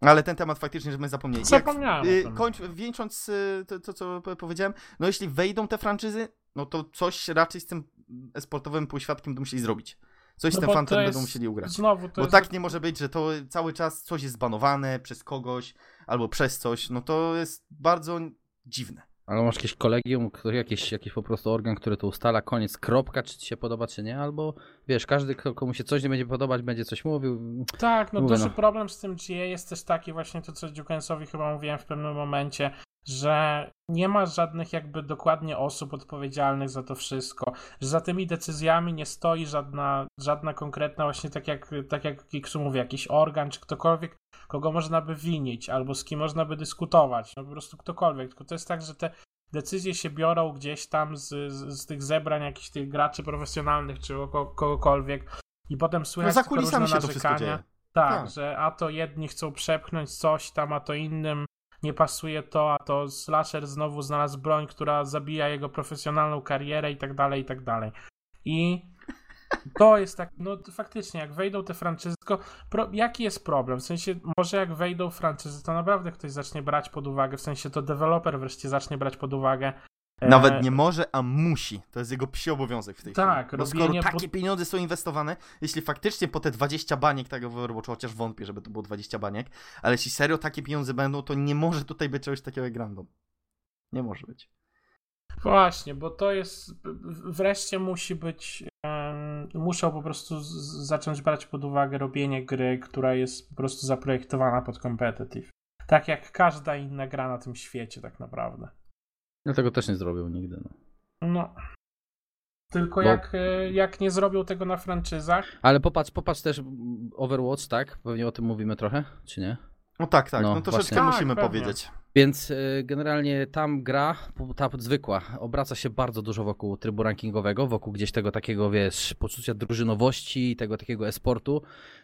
Ale ten temat faktycznie, że my zapomnieli. Zapomniałem. Jak, y, kończ, wieńcząc y, to, to, co powiedziałem, no jeśli wejdą te franczyzy, no to coś raczej z tym esportowym półświadkiem będą musieli zrobić. Coś no z tym fantem będą musieli ugrać. Znowu to bo jest... tak nie może być, że to cały czas coś jest zbanowane przez kogoś albo przez coś. No to jest bardzo dziwne. Ale masz jakieś kolegium, jakiś, jakiś po prostu organ, który to ustala, koniec, kropka, czy ci się podoba, czy nie, albo wiesz, każdy, komu się coś nie będzie podobać, będzie coś mówił. Tak, no Mówię, duży no. problem z tym GA jest też taki właśnie to, co Dziukensowi chyba mówiłem w pewnym momencie, że nie ma żadnych jakby dokładnie osób odpowiedzialnych za to wszystko, że za tymi decyzjami nie stoi żadna, żadna konkretna właśnie tak jak, tak jak Kiksu mówi, jakiś organ czy ktokolwiek, kogo można by winić albo z kim można by dyskutować, no po prostu ktokolwiek, tylko to jest tak, że te decyzje się biorą gdzieś tam z, z, z tych zebrań jakichś tych graczy profesjonalnych czy kogokolwiek i potem słychać no, za kulisami się narzekania. to wszystko dzieje. Tak, tak, że a to jedni chcą przepchnąć coś tam, a to innym nie pasuje to, a to slasher znowu znalazł broń, która zabija jego profesjonalną karierę i tak dalej, i tak dalej. I to jest tak, no faktycznie, jak wejdą te franczyzy, tylko pro, jaki jest problem? W sensie, może jak wejdą franczyzy, to naprawdę ktoś zacznie brać pod uwagę, w sensie to deweloper wreszcie zacznie brać pod uwagę nawet e, nie może, a musi. To jest jego psi obowiązek w tej tak, chwili. Bo skoro takie pieniądze są inwestowane, jeśli faktycznie po te 20 baniek tego w Overwatchu, chociaż wątpię, żeby to było 20 baniek, ale jeśli serio takie pieniądze będą, to nie może tutaj być czegoś takiego jak random. Nie może być. Właśnie, bo to jest. Wreszcie musi być. Um, muszą po prostu z, zacząć brać pod uwagę robienie gry, która jest po prostu zaprojektowana pod competitive. Tak jak każda inna gra na tym świecie, tak naprawdę. Ja tego też nie zrobił nigdy. No. no. Tylko Bo... jak, e, jak nie zrobią tego na franczyzach. Ale popatrz, popatrz też Overwatch, tak? Pewnie o tym mówimy trochę, czy nie? No tak, tak. No, no troszeczkę właśnie. musimy tak, powiedzieć. Więc y, generalnie tam gra, ta zwykła, obraca się bardzo dużo wokół trybu rankingowego, wokół gdzieś tego takiego, wiesz, poczucia drużynowości, tego takiego esportu.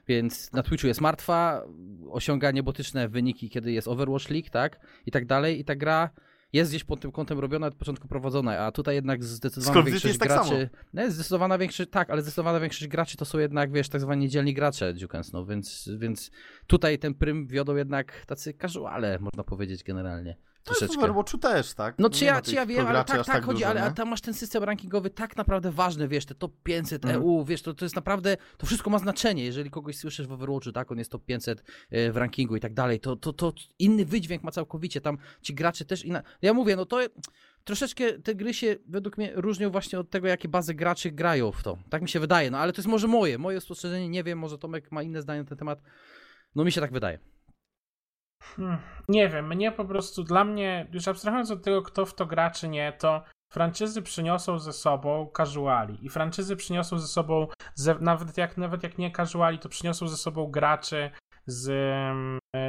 Więc na Twitchu jest martwa, osiąga niebotyczne wyniki, kiedy jest Overwatch League, tak? I tak dalej. I ta gra jest gdzieś pod tym kątem robiona, od początku prowadzona, a tutaj jednak zdecydowana większość tak graczy... Tak no, zdecydowana większość, tak, ale zdecydowana większość graczy to są jednak, wiesz, tak zwani dzielni gracze Dukens, no, więc, więc tutaj ten prym wiodą jednak tacy casuale, można powiedzieć generalnie. Troszeczkę. No w Overwatchu też, tak? No czy ja, czy ja wiem, ale tak, tak, tak chodzi, dużo, ale tam masz ten system rankingowy tak naprawdę ważny, wiesz, te top 500 mm. EU, wiesz, to, to jest naprawdę, to wszystko ma znaczenie, jeżeli kogoś słyszysz w Overwatchu, tak, on jest top 500 e, w rankingu i tak dalej, to, to, to inny wydźwięk ma całkowicie, tam ci gracze też inna... Ja mówię, no to troszeczkę te gry się według mnie różnią właśnie od tego, jakie bazy graczy grają w to. Tak mi się wydaje, no ale to jest może moje, moje spostrzeżenie, nie wiem, może Tomek ma inne zdanie na ten temat, no mi się tak wydaje. Hmm, nie wiem, mnie po prostu, dla mnie, już abstrahując od tego, kto w to gra czy nie, to franczyzy przyniosą ze sobą casuali i franczyzy przyniosą ze sobą, nawet, jak, nawet jak nie casuali, to przyniosą ze sobą graczy z,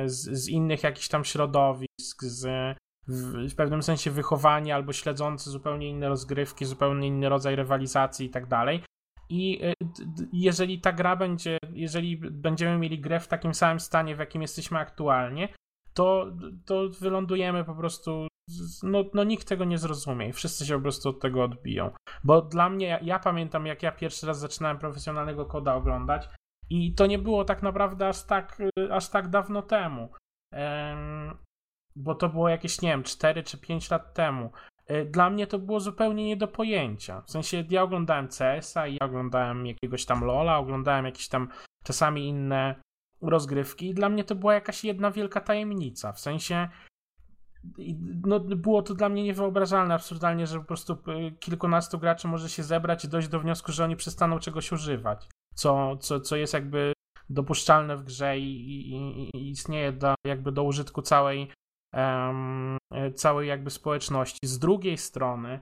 z, z innych jakichś tam środowisk, z w, w, pewnym sensie wychowania albo śledzący zupełnie inne rozgrywki, zupełnie inny rodzaj rywalizacji i tak dalej. I y, jeżeli ta gra będzie, jeżeli będziemy mieli grę w takim samym stanie, w jakim jesteśmy aktualnie, to, to wylądujemy po prostu. No, no nikt tego nie zrozumie i wszyscy się po prostu od tego odbiją. Bo dla mnie, ja, ja pamiętam, jak ja pierwszy raz zaczynałem profesjonalnego koda oglądać, i to nie było tak naprawdę aż tak, aż tak dawno temu. Bo to było jakieś, nie wiem, 4 czy 5 lat temu. E, dla mnie to było zupełnie nie do pojęcia. W sensie ja oglądałem CS-a, ja oglądałem jakiegoś tam Lola, oglądałem jakieś tam czasami inne rozgrywki i dla mnie to była jakaś jedna wielka tajemnica. W sensie no, było to dla mnie niewyobrażalne absurdalnie, że po prostu e, kilkunastu graczy może się zebrać i dojść do wniosku, że oni przestaną czegoś używać, co, co, co jest jakby dopuszczalne w grze i, i, i istnieje do, jakby do użytku całej um, całej jakby społeczności. Z drugiej strony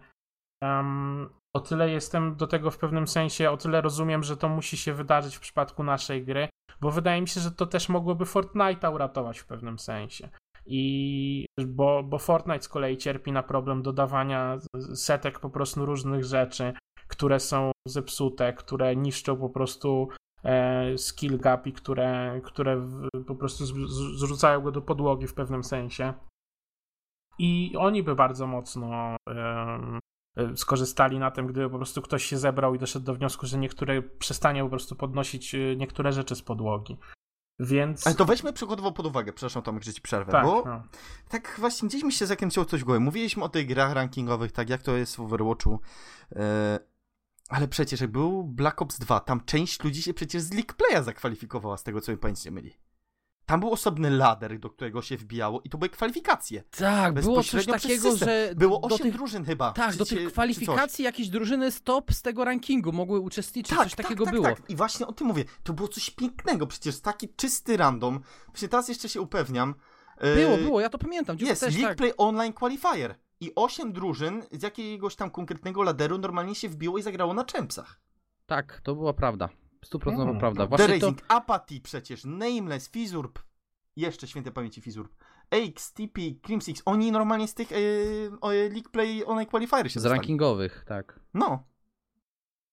um, o tyle jestem do tego w pewnym sensie, o tyle rozumiem, że to musi się wydarzyć w przypadku naszej gry, bo wydaje mi się, że to też mogłoby Fortnite'a uratować w pewnym sensie. I bo, bo Fortnite z kolei cierpi na problem dodawania setek po prostu różnych rzeczy, które są zepsute, które niszczą po prostu e, skill gap i które, które po prostu zrzucają go do podłogi w pewnym sensie. I oni by bardzo mocno skorzystali na tym, gdyby po prostu ktoś się zebrał i doszedł do wniosku, że niektóre przestanie po prostu podnosić e, niektóre rzeczy z podłogi. Więc... Ale to weźmy przykładowo pod uwagę, przepraszam Tomek, że ci przerwę, tak, bo no. tak właśnie gdzieś mi się zakręciło coś w głowie. Mówiliśmy o tych grach rankingowych, tak jak to jest w Overwatchu, e, ale przecież jak był Black Ops 2, tam część ludzi się przecież z League Playa zakwalifikowała, z tego co mi pamięć nie myli. Tam był osobny lader, do którego się wbijało i to były kwalifikacje. Tak, było coś takiego, że... Było osiem tych... drużyn chyba. Tak, do tych kwalifikacji jakieś drużyny stop z tego rankingu mogły uczestniczyć, tak, coś tak, takiego tak, było. Tak. I właśnie o tym mówię. To było coś pięknego, przecież taki czysty random. Właśnie teraz jeszcze się upewniam. Było, było, ja to pamiętam. Jest, też, League tak. Play Online Qualifier. I osiem drużyn z jakiegoś tam konkretnego laderu normalnie się wbiło i zagrało na czempsach. Tak, to była prawda. Stuprocentowa hmm. prawda. Właśnie The Racing, to... Apathy przecież, Nameless, Fizurb, jeszcze świętej pamięci Fizurb, AX, TP, Crimsix, oni normalnie z tych yy, League Play Online Qualifier się Z dostali. rankingowych, tak. No.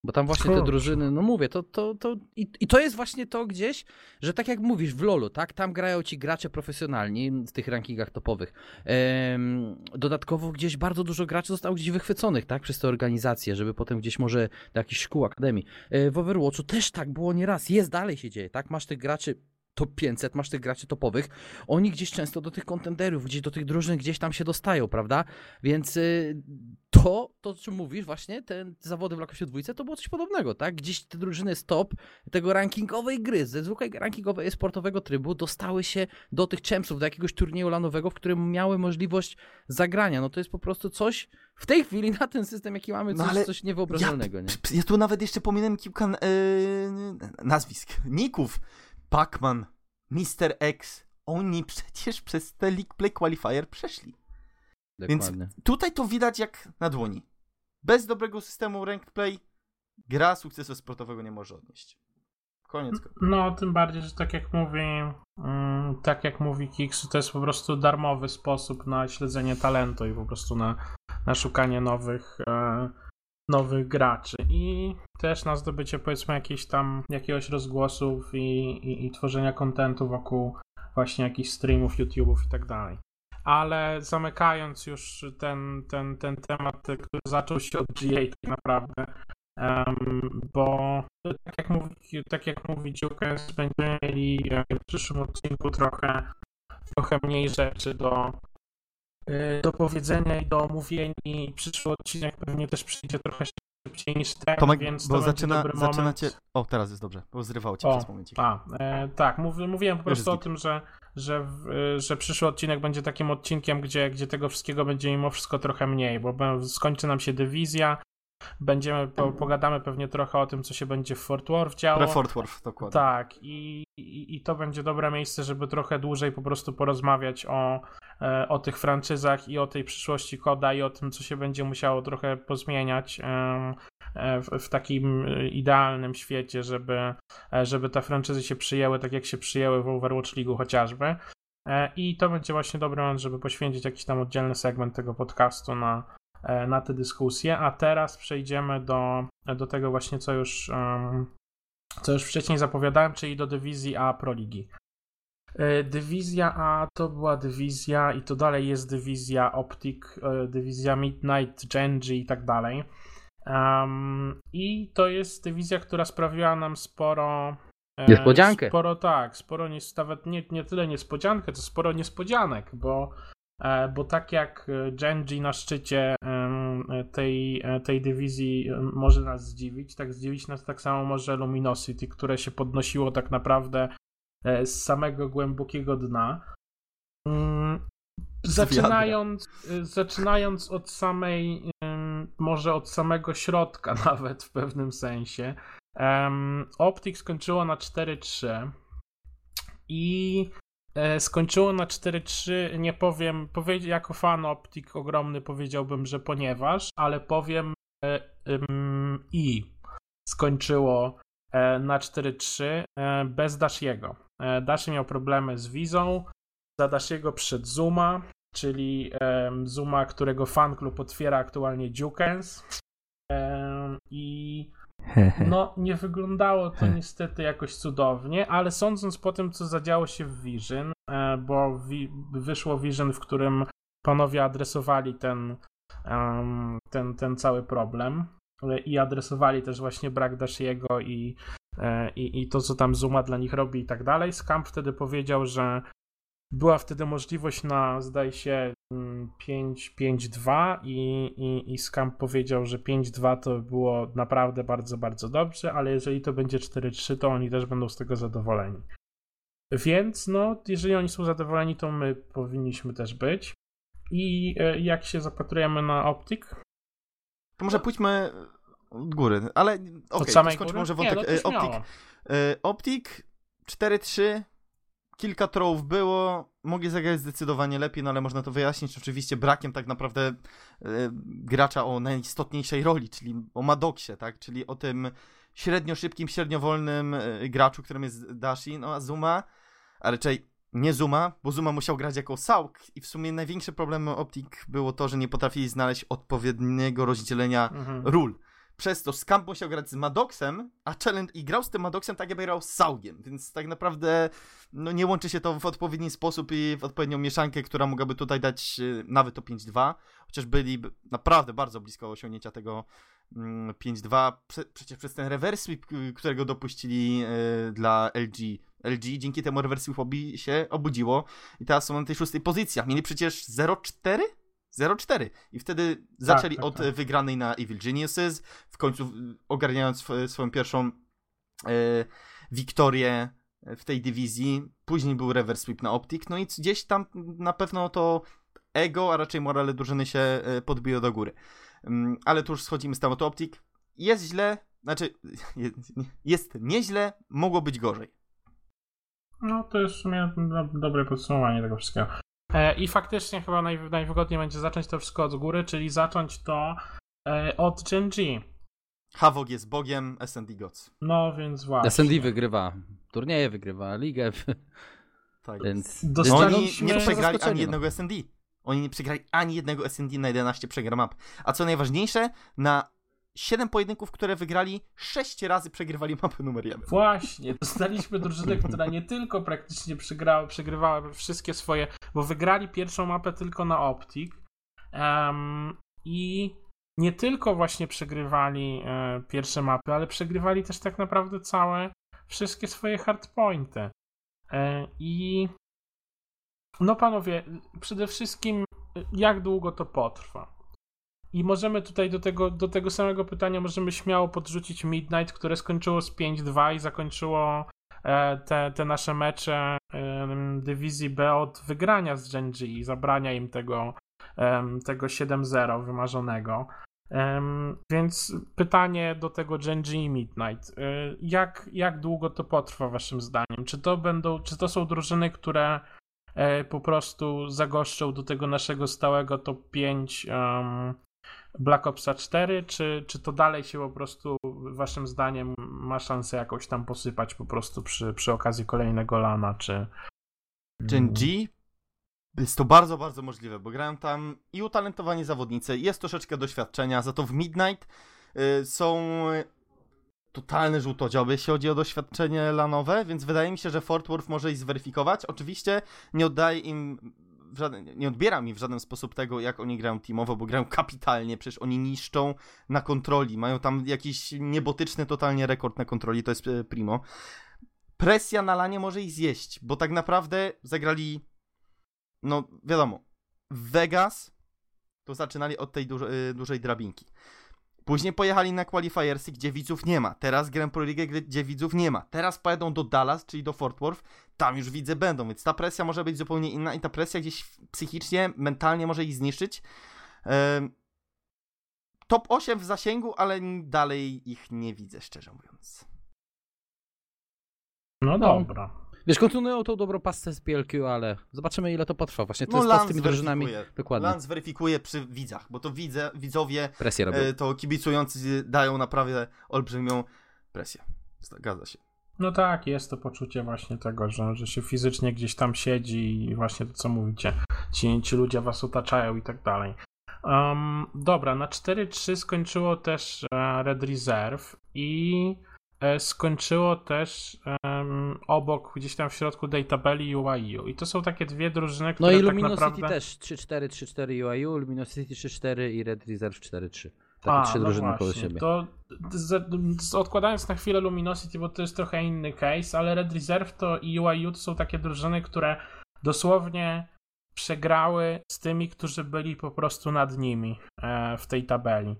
Bo tam właśnie te drużyny, no mówię, to, to, to i, i to jest właśnie to gdzieś, że tak jak mówisz w LoLu, tak, tam grają ci gracze profesjonalni w tych rankingach topowych. Ehm, dodatkowo gdzieś bardzo dużo graczy zostało gdzieś wychwyconych, tak, przez te organizacje, żeby potem gdzieś może do jakichś szkół, akademii. E, w Overwatchu też tak było nieraz, jest, dalej się dzieje, tak, masz tych graczy top 500, masz tych graczy topowych, oni gdzieś często do tych kontenderów, gdzieś do tych drużyn gdzieś tam się dostają, prawda? Więc y, to, to o czym mówisz właśnie, te zawody w Lakosie dwójce, to było coś podobnego, tak? Gdzieś te drużyny stop tego rankingowej gry, ze zwykłej rankingowej sportowego trybu dostały się do tych champsów, do jakiegoś turnieju lanowego, w którym miały możliwość zagrania. No to jest po prostu coś w tej chwili na ten system, jaki mamy, coś, no coś niewyobrażalnego, ja, nie? Ja tu nawet jeszcze pominę kilka yy, nazwisk, ników, Pac-Man, Mr. X, oni przecież przez te League Play Qualifier przeszli. Dokładnie. Więc tutaj to widać jak na dłoni. Bez dobrego systemu Ranked Play gra sukcesu sportowego nie może odnieść. Koniec. No, tym bardziej, że tak jak mówi, mm, tak jak mówi Kix, to jest po prostu darmowy sposób na śledzenie talentu i po prostu na, na szukanie nowych, e, nowych graczy i też na zdobycie powiedzmy jakiejś tam jakiegoś rozgłosów i, i, i tworzenia kontentu wokół właśnie jakichś streamów, YouTube'ów i tak dalej. Ale zamykając już ten, ten, ten temat, który zaczął się od GA tak naprawdę, um, bo tak jak mówi, tak jak mówi Jukes, będziemy mieli w przyszłym odcinku trochę, trochę mniej rzeczy do, Y, do powiedzenia i do omówień i przyszły odcinek pewnie też przyjdzie trochę szybciej niż ten, Tomek, więc bo to zaczyna, zaczynacie... O, teraz jest dobrze, bo cię o, przez momencik. A, e, tak, mów, mówiłem po prostu o tym, że, że, że przyszły odcinek będzie takim odcinkiem, gdzie, gdzie tego wszystkiego będzie mimo wszystko trochę mniej, bo skończy nam się dywizja, Będziemy, po, pogadamy pewnie trochę o tym, co się będzie w Fort Worth działo. Fort Worth, dokładnie. Tak, i, i, i, to będzie dobre miejsce, żeby trochę dłużej po prostu porozmawiać o, e, o tych franczyzach i o tej przyszłości koda i o tym, co się będzie musiało trochę pozmieniać e, w, w takim idealnym świecie, żeby, e, żeby te franczyzy się przyjęły tak, jak się przyjęły w Overwatch League chociażby. I to będzie właśnie dobry moment, żeby poświęcić jakiś tam oddzielny segment tego podcastu na, E, na tę dyskusję, a teraz przejdziemy do, do tego właśnie, co już, co już wcześniej zapowiadałem, czyli do dywizji A Proligi. E, dywizja A to była dywizja i to dalej jest dywizja Optic, e, dywizja Midnight, Genji i tak dalej. Um, I to jest dywizja, która sprawiła nam sporo. Niespodziankę. Sporo tak, sporo nie, nawet nie, nie tyle niespodziankę, to sporo niespodzianek, bo E, bo tak jak e, Genji na szczycie tej, e, tej dywizji może nas zdziwić, tak zdziwić nas tak samo może Luminosity, które się podnosiło tak naprawdę z samego głębokiego dna. Mm, zaczynając, zaczynając od samej, może od samego środka [LAUGHS] nawet w pewnym sensie, Optik skończyło na 4-3 i E, skończyło na 4-3. Nie powiem, powie, jako fan Optik ogromny powiedziałbym, że ponieważ, ale powiem um, i skończyło na 4-3 bez Dashiego. Dashi miał problemy z wizą, za Dashiego przed Zuma, czyli Zuma, którego fanklub otwiera aktualnie Dukens. I [LAUGHS] no, nie wyglądało to niestety jakoś cudownie, ale sądząc po tym, co zadziało się w Vision, e, bo wyszło Vision, w którym panowie adresowali ten, ten, ten cały problem e, i adresowali też właśnie brak Dashiego i, e, i, i to, co tam Zuma dla nich robi i tak dalej. Scamp wtedy powiedział, że była wtedy możliwość na, zdaje się, 5-2 mm, i, i, i Scamp powiedział, że 5-2 to było naprawdę bardzo, bardzo dobrze, ale jeżeli to będzie 4-3, to oni też będą z tego zadowoleni. Więc, no, jeżeli oni są zadowoleni, to my powinniśmy też być. I e, jak się zapatrujemy na Optik? To może pójdźmy od góry, ale okej, okay, skończmy może wątek. Nie, no Optik, e, Optik 4-3 kilka trollów było, mogli zagrać zdecydowanie lepiej, no ale można to wyjaśnić. Oczywiście brakiem tak naprawdę e, gracza o najistotniejszej roli, czyli o Madoksie, tak, czyli o tym średnio szybkim, średnio wolnym e, graczu, którym jest Dashi, no a Zuma, a raczej nie Zuma, bo Zuma musiał grać jako Sauk. I w sumie największe problemy Optic było to, że nie potrafili znaleźć odpowiedniego rozdzielenia mhm. ról. Przez to Scamp musiał grać z Maddoxem, a Challenge i grał z tym Maddoxem tak jakby grał z Saugiem, więc tak naprawdę no, nie łączy się to w odpowiedni sposób i w odpowiednią mieszankę, która mogłaby tutaj dać y, nawet to 5-2, chociaż byli naprawdę bardzo blisko osiągnięcia tego 5-2, mm, Prze przecież przez ten reverse sweep, y, którego dopuścili y, dla LG. LG dzięki temu sweepowi się obudziło i teraz są na tej szóstej pozycji. Mieli przecież 0-4? 0-4. I wtedy tak, zaczęli tak, od tak. wygranej na Evil Geniuses, w końcu ogarniając swoją pierwszą e, wiktorię w tej dywizji. Później był reverse sweep na Optic, no i gdzieś tam na pewno to ego, a raczej morale drużyny się e, podbiło do góry. Um, ale tu już schodzimy z tematu Optic. Jest źle, znaczy [LAUGHS] jest, jest nieźle, mogło być gorzej. No to jest w sumie dobre podsumowanie tego wszystkiego. E, I faktycznie chyba naj, najwygodniej będzie zacząć to wszystko od góry, czyli zacząć to e, od Gen G. Havok jest bogiem, SND Gods. No więc właśnie. SND wygrywa turnieje, wygrywa ligę. [LAUGHS] Tak więc, no oni nie przegrali ani jednego SND. Oni nie przegrali ani jednego SND na 11 przegra map. A co najważniejsze, na 7 pojedynków, które wygrali, 6 razy przegrywali mapę numer 1. Właśnie, dostaliśmy drużynę, która nie tylko praktycznie przegrała, przegrywała wszystkie swoje, bo wygrali pierwszą mapę tylko na Optik um, i nie tylko właśnie przegrywali e, pierwsze mapy, ale przegrywali też tak naprawdę całe, wszystkie swoje hardpointy. E, I no panowie, przede wszystkim jak długo to potrwa? I możemy tutaj do tego, do tego samego pytania możemy śmiało podrzucić Midnight, które skończyło z 5-2 i zakończyło e, te, te nasze mecze dywizji B od wygrania z Gen G i zabrania im tego, tego 7-0 wymarzonego. Więc pytanie do tego Gen G i Midnight. E, jak, jak długo to potrwa waszym zdaniem? Czy to będą, czy to są drużyny, które e, po prostu zagoszczą do tego naszego stałego top 5 um, Black Opsa 4, czy, czy to dalej się po prostu, waszym zdaniem, ma szansę jakoś tam posypać po prostu przy, przy okazji kolejnego lana, czy... Gen G? Jest to bardzo, bardzo możliwe, bo grają tam i utalentowani zawodnicy, jest troszeczkę doświadczenia, za to w Midnight y, są totalne żółtodzioby, jeśli chodzi o doświadczenie lanowe, więc wydaje mi się, że Fort Worth może ich zweryfikować. Oczywiście nie oddaje im żaden, nie odbiera mi w żaden sposób tego, jak oni grają teamowo, bo grają kapitalnie, przecież oni niszczą na kontroli, mają tam jakiś niebotyczny totalnie rekord na kontroli, to jest e, primo. Presja na lanie może ich zjeść, bo tak naprawdę zagrali, no wiadomo, Vegas to zaczynali od tej duże, dużej drabinki. Później pojechali na qualifiersy, gdzie widzów nie ma. Teraz Grand Pro League, gdzie widzów nie ma. Teraz pojadą do Dallas, czyli do Fort Worth. Tam już widzę będą, więc ta presja może być zupełnie inna i ta presja gdzieś psychicznie, mentalnie może ich zniszczyć. top 8 w zasięgu, ale dalej ich nie widzę, szczerze mówiąc. No dobra. Wiesz, kontynuują tą dobrą pastę z PLQ, ale zobaczymy ile to potrwa. Właśnie to no, jest z tymi drużynami. Dokładnie. Lance weryfikuje przy widzach, bo to widze, widzowie, presję robią. E, to kibicujący dają naprawdę olbrzymią presję. Zgadza się. No tak, jest to poczucie właśnie tego, że, że się fizycznie gdzieś tam siedzi i właśnie to, co mówicie, ci, ci ludzie was otaczają i tak dalej. Um, dobra, na 4-3 skończyło też e, Red Reserve i e, skończyło też um, obok, gdzieś tam w środku tej tabeli UIU. I to są takie dwie drużyny, które No i tak Luminosity naprawdę... też 3-4, 3-4 UIU, Luminosity 3-4 i Red Reserve 4-3. Takie trzy drużyny no koło właśnie, siebie. To z, z, odkładając na chwilę Luminosity, bo to jest trochę inny case, ale Red Reserve to i UIU to są takie drużyny, które dosłownie przegrały z tymi, którzy byli po prostu nad nimi e, w tej tabeli.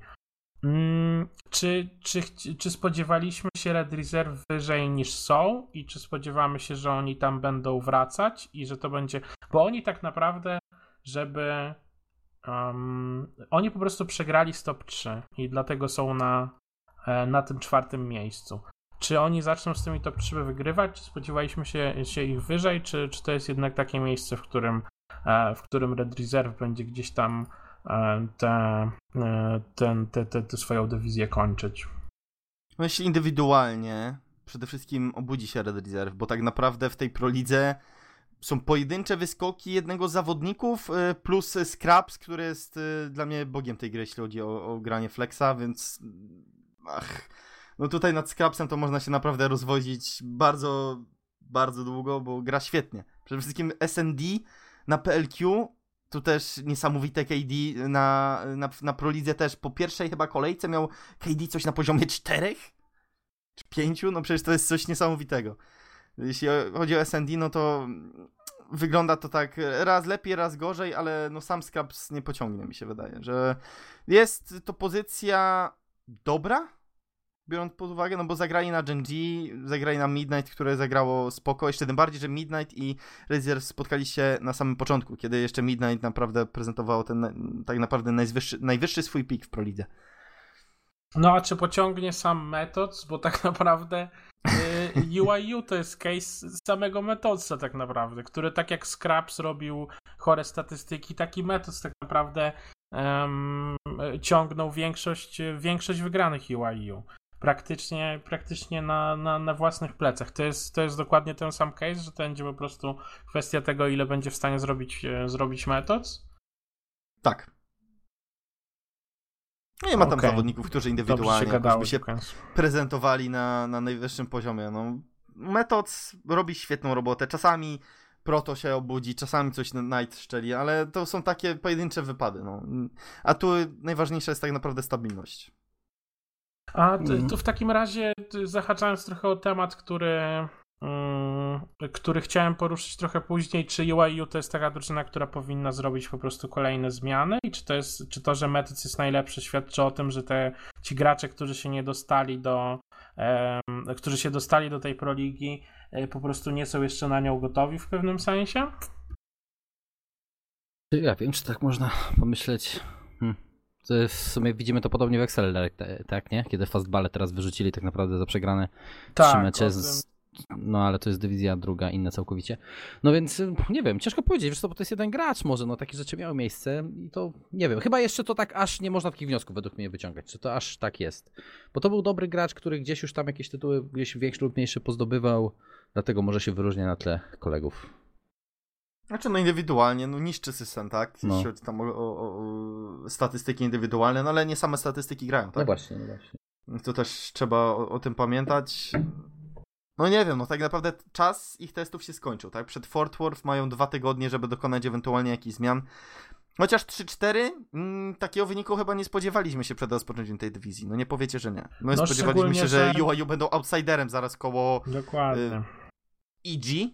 Mm, czy, czy, czy spodziewaliśmy się Red Reserve wyżej niż są i czy spodziewamy się, że oni tam będą wracać i że to będzie... Bo oni tak naprawdę, żeby Um, oni po prostu przegrali stop 3 i dlatego są na, e, na tym czwartym miejscu. Czy oni zaczną z tymi top 3 wygrywać? Czy spodziewaliśmy się, się ich wyżej? Czy, czy to jest jednak takie miejsce, w którym, e, w którym Red Reserve będzie gdzieś tam e, tę te, te, te, te, swoją dywizję kończyć? No jeśli indywidualnie, przede wszystkim obudzi się Red Reserve, bo tak naprawdę w tej prolidze są pojedyncze wyskoki jednego z zawodników plus Scraps, który jest dla mnie bogiem tej gry, jeśli chodzi o, o granie flexa, więc ach, no tutaj nad Scrapsem to można się naprawdę rozwozić bardzo, bardzo długo, bo gra świetnie. Przede wszystkim SND na PLQ, tu też niesamowite KD na, na, na Prolidze też po pierwszej chyba kolejce miał KD coś na poziomie czterech czy pięciu, no przecież to jest coś niesamowitego. Jeśli chodzi o SND, no to wygląda to tak raz lepiej, raz gorzej, ale no sam Scraps nie pociągnie, mi się wydaje, że jest to pozycja dobra, biorąc pod uwagę, no bo zagrali na Gen zagrali na Midnight, które zagrało spoko, jeszcze tym bardziej, że Midnight i Razer spotkali się na samym początku, kiedy jeszcze Midnight naprawdę prezentowało ten tak naprawdę najwyższy, najwyższy swój pik w Prolidze. No a czy pociągnie sam Methods, bo tak [LAUGHS] naprawdę UIU to jest case samego Methodsa tak naprawdę, który tak jak Scraps robił chore statystyki, taki Methods tak naprawdę um, ciągnął większość, większość wygranych UIU. Praktycznie, praktycznie na, na, na własnych plecach. To jest, to jest dokładnie ten sam case, że to będzie po prostu kwestia tego, ile będzie w stanie zrobić, zrobić Methods? Tak. Nie ma tam okay. zawodników, którzy indywidualnie się, gadało, się prezentowali na, na najwyższym poziomie. No, Metod robi świetną robotę. Czasami Proto się obudzi, czasami coś Night szczeli, ale to są takie pojedyncze wypady. No. A tu najważniejsza jest tak naprawdę stabilność. A to, mhm. to w takim razie, zahaczając trochę o temat, który który chciałem poruszyć trochę później, czy UIU to jest taka drużyna, która powinna zrobić po prostu kolejne zmiany i czy to, jest, czy to że Methods jest najlepszy, świadczy o tym, że te, ci gracze, którzy się nie dostali do um, którzy się dostali do tej proligi, e, po prostu nie są jeszcze na nią gotowi w pewnym sensie? Ja wiem, czy tak można pomyśleć. Hmm. W sumie widzimy to podobnie w Excel, tak, nie? Kiedy Fastballe teraz wyrzucili tak naprawdę za przegrane tak, trzy mecze z no ale to jest dywizja druga, inna całkowicie. No więc nie wiem, ciężko powiedzieć, wiesz co, bo to jest jeden gracz może, no takie rzeczy miały miejsce i to nie wiem, chyba jeszcze to tak aż nie można takich wniosków według mnie wyciągać, czy to aż tak jest. Bo to był dobry gracz, który gdzieś już tam jakieś tytuły gdzieś większe lub mniejsze pozdobywał, dlatego może się wyróżnia na tle kolegów. Znaczy, no indywidualnie, no niszczy system, tak? No. Jeśli chodzi tam o, o, o, statystyki indywidualne, no ale nie same statystyki grają, tak? No właśnie, no właśnie. To też trzeba o, o tym pamiętać. No nie wiem, no tak naprawdę czas ich testów się skończył, tak? Przed Fort Worth mają dwa tygodnie, żeby dokonać ewentualnie jakichś zmian. Chociaż 3-4, mm, takiego wyniku chyba nie spodziewaliśmy się przed rozpoczęciem tej dywizji. No nie powiecie, że nie. My no spodziewaliśmy się, że UIU będą outsiderem zaraz koło Dokładnie. Y, EG.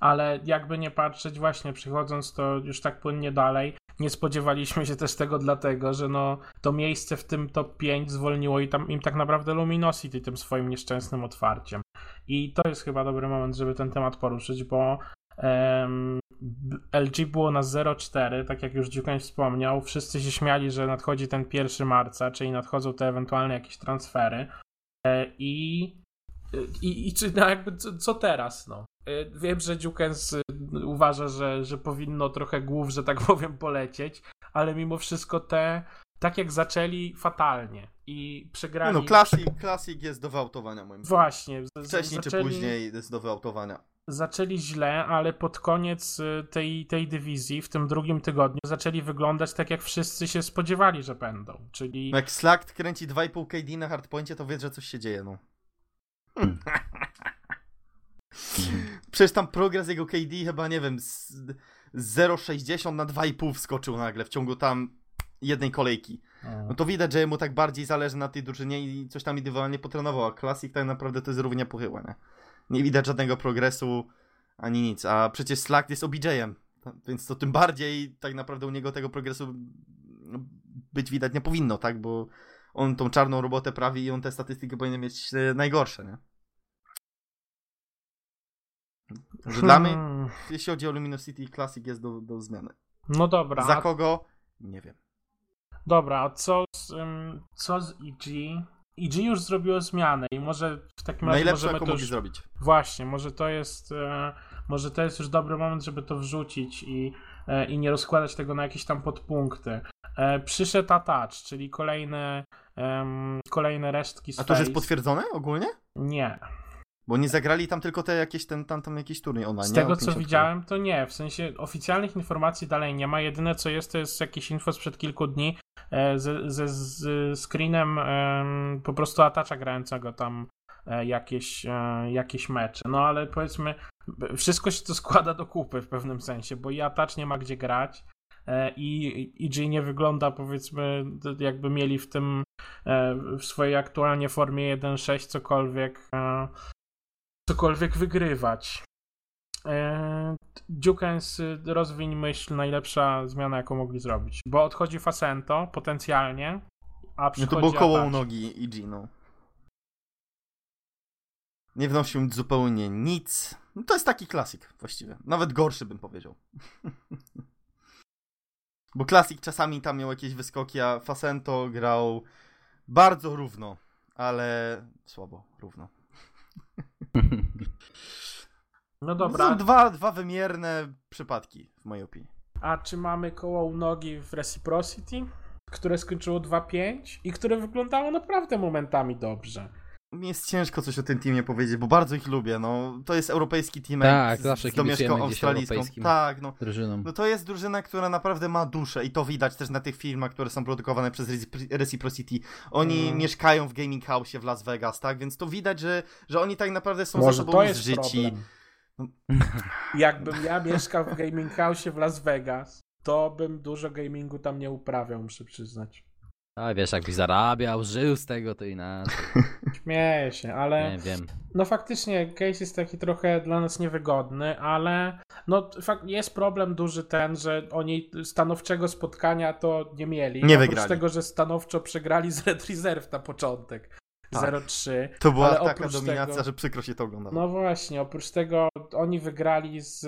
Ale jakby nie patrzeć, właśnie przychodząc to już tak płynnie dalej, nie spodziewaliśmy się też tego dlatego, że no, to miejsce w tym top 5 zwolniło i tam, im tak naprawdę Luminosity tym swoim nieszczęsnym otwarciem. I to jest chyba dobry moment, żeby ten temat poruszyć, bo um, LG było na 0,4, tak jak już Dziukań wspomniał. Wszyscy się śmiali, że nadchodzi ten 1 marca, czyli nadchodzą te ewentualne jakieś transfery. E, I, i, i czy, no jakby co, co teraz? No? E, wiem, że Dziukens y, uważa, że, że powinno trochę głów, że tak [LAUGHS] powiem, polecieć, ale mimo wszystko te, tak jak zaczęli, fatalnie. i przegrali. No, Classic, Classic jest do wyautowania moim zdaniem. Właśnie. Wcześniej zaczęli, czy później jest do wyautowania. Zaczęli źle, ale pod koniec y, tej, tej dywizji, w tym drugim tygodniu, zaczęli wyglądać tak, jak wszyscy się spodziewali, że będą. Czyli. No jak Slack kręci 2,5 KD na hardpoincie, to wie, że coś się dzieje, no. [LAUGHS] Przecież tam progres jego KD chyba, nie wiem, z z 0,60 na 2,5 wskoczył nagle w ciągu tam jednej kolejki. No to widać, że mu tak bardziej zależy na tej drużynie i coś tam indywidualnie potrenował, a Classic tak naprawdę to jest równia pochyła, nie? Nie widać żadnego progresu ani nic, a przecież Slack jest OBJ-em, więc to tym bardziej tak naprawdę u niego tego progresu no, być widać nie powinno, tak? Bo on tą czarną robotę prawi i on te statystyki powinien mieć e, najgorsze, nie? Także dla mnie, Hmm. jeśli chodzi o Luminosity, Classic jest do, do zmiany. No dobra. Za kogo? Nie wiem. Dobra, a co z, ym, co z EG? EG już zrobiło zmianę i może w takim razie Najlepsze, możemy to już... zrobić. Właśnie, może to jest e, może to jest już dobry moment, żeby to wrzucić i, e, i nie rozkładać tego na jakieś tam podpunkty. E, przyszedł Attach, czyli kolejne em, kolejne resztki z A to już jest potwierdzone ogólnie? Nie. Bo nie zagrali tam tylko te jakieś, ten, tam, tam jakiś turniej online. Z nie? tego co 50 widziałem, to nie. W sensie oficjalnych informacji dalej nie ma. Jedyne co jest, to jest jakieś info sprzed kilku dni e, ze, ze z screenem em, po prostu Atacza grającego tam e, jakieś, e, jakieś mecze. No ale powiedzmy, wszystko się to składa do kupy w pewnym sensie, bo i Atacz nie ma gdzie grać. E, I EG nie wygląda, powiedzmy, jakby mieli w tym, e, w swojej aktualnie formie 1.6 cokolwiek, e, cokolwiek wygrywać. Dukens, y, rozwiń myśl, najlepsza zmiana, jaką mogli zrobić. Bo odchodzi Facento potencjalnie, a No przychodzi to było koło nogi IG, no. Nie wnosił zupełnie nic. No to jest taki klasik właściwie. Nawet gorszy bym powiedział. [LAUGHS] Bo klasik czasami tam miał jakieś wyskoki, a Facento grał bardzo równo, ale słabo równo. [LAUGHS] No To dobra, są dwa, dwa wymierne przypadki, w mojej opinii. a czy mamy koło u nogi w Reciprocity, które skończyło 2-5 i które wyglądało naprawdę momentami dobrze. Mi jest ciężko coś o tym teamie powiedzieć, bo bardzo ich lubię. No, to jest europejski team Tak, z, zawsze z domieszką australijską. Tak, no. Drużyną. No to jest drużyna, która naprawdę ma duszę i to widać też na tych filmach, które są produkowane przez Reci- Reciprocity. Oni Mm. mieszkają w gaming house w Las Vegas, tak? Więc to widać, że, że oni tak naprawdę są ze Może sobą to jest zżyci. problem. [LAUGHS] Jakbym ja mieszkał w gaming house w Las Vegas, to bym dużo gamingu tam nie uprawiał, muszę przyznać. A wiesz, jakbyś zarabiał, żył z tego, to inaczej. [LAUGHS] Śmieję się, ale... Nie wiem. No faktycznie case jest taki trochę dla nas niewygodny, ale no jest problem duży ten, że oni stanowczego spotkania to nie mieli. Nie Oprócz wygrali. tego, że stanowczo przegrali z Red Reserve na początek. Tak. 0-3. To była Ale taka dominacja, tego- że przykro się to oglądało. No właśnie, oprócz tego oni wygrali z.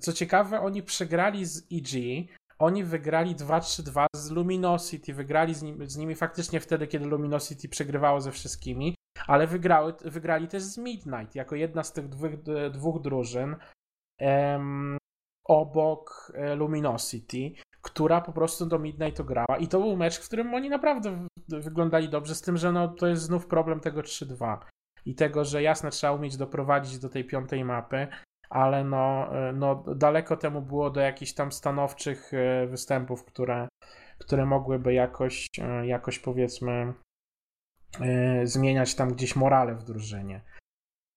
Co ciekawe, oni przegrali z EG. Oni wygrali 2-3-2 z Luminosity. Wygrali z, nim, z nimi faktycznie wtedy, kiedy Luminosity przegrywało ze wszystkimi, ale wygrały, wygrali też z Midnight jako jedna z tych dwóch, dwóch drużyn em, obok e, Luminosity, która po prostu do Midnight grała. I to był mecz, w którym oni naprawdę wyglądali dobrze, z tym, że no, to jest znów problem tego 3-2 i tego, że jasne trzeba umieć doprowadzić do tej piątej mapy, ale no, e, no daleko temu było do jakichś tam stanowczych e, występów, które, które mogłyby jakoś, e, jakoś powiedzmy zmieniać tam gdzieś morale w drużynie.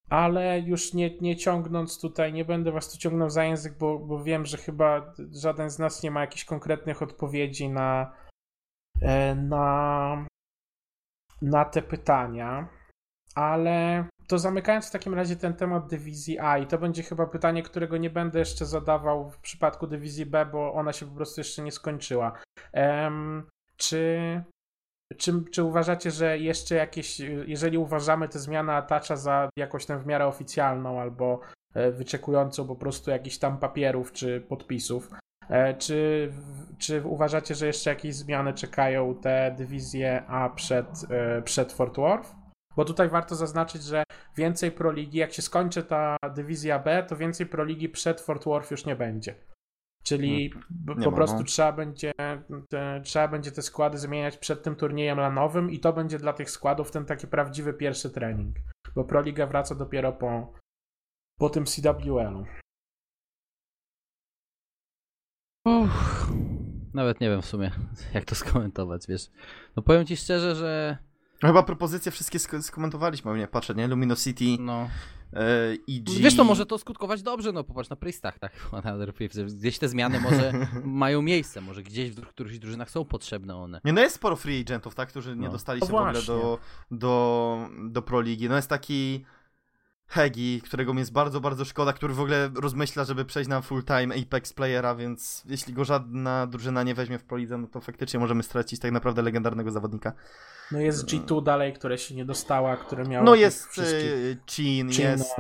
Ale już nie, nie ciągnąc tutaj, nie będę was tu ciągnął za język, bo, bo wiem, że chyba żaden z nas nie ma jakichś konkretnych odpowiedzi na, na, na te pytania. Ale to zamykając w takim razie ten temat dywizji A, i to będzie chyba pytanie, którego nie będę jeszcze zadawał w przypadku dywizji B, bo ona się po prostu jeszcze nie skończyła. Em, czy, czy, czy uważacie, że jeszcze jakieś, jeżeli uważamy tę zmianę Atacza za jakąś tam w miarę oficjalną albo e, wyczekującą po prostu jakichś tam papierów czy podpisów, e, czy, czy uważacie, że jeszcze jakieś zmiany czekają te dywizje A przed, e, przed Fort Worth? Bo tutaj warto zaznaczyć, że więcej proligi, jak się skończy ta dywizja B, to więcej proligi przed Fort Worth już nie będzie. Czyli Nie po ma, prostu no. trzeba, będzie, te, trzeba będzie te składy zmieniać przed tym turniejem lanowym i to będzie dla tych składów ten taki prawdziwy pierwszy trening. Bo Proliga wraca dopiero po, po tym CWL-u. Uff, nawet nie wiem w sumie, [LAUGHS] jak to skomentować, wiesz. No powiem ci szczerze, że Chyba propozycje wszystkie sk- skomentowaliśmy, nie patrzę, nie? Luminosity, no... e, EG... Wiesz, to może to skutkować dobrze, no popatrz na Priestach, tak? [LAUGHS] Gdzieś te zmiany może [LAUGHS] mają miejsce, może gdzieś w którychś drużynach są potrzebne one. Nie, no jest sporo free agentów, tak, którzy nie No. dostali No się w ogóle do, do, do Pro Ligi. No jest taki Hegi, którego mi jest bardzo, bardzo szkoda, który w ogóle rozmyśla, żeby przejść na full-time Apex playera, więc jeśli go żadna drużyna nie weźmie w Pro Lidze, no to faktycznie możemy stracić tak naprawdę legendarnego zawodnika. No jest G2 dalej, które się nie dostała, które miało No jest wszystkich... y, Chin, Chin, jest...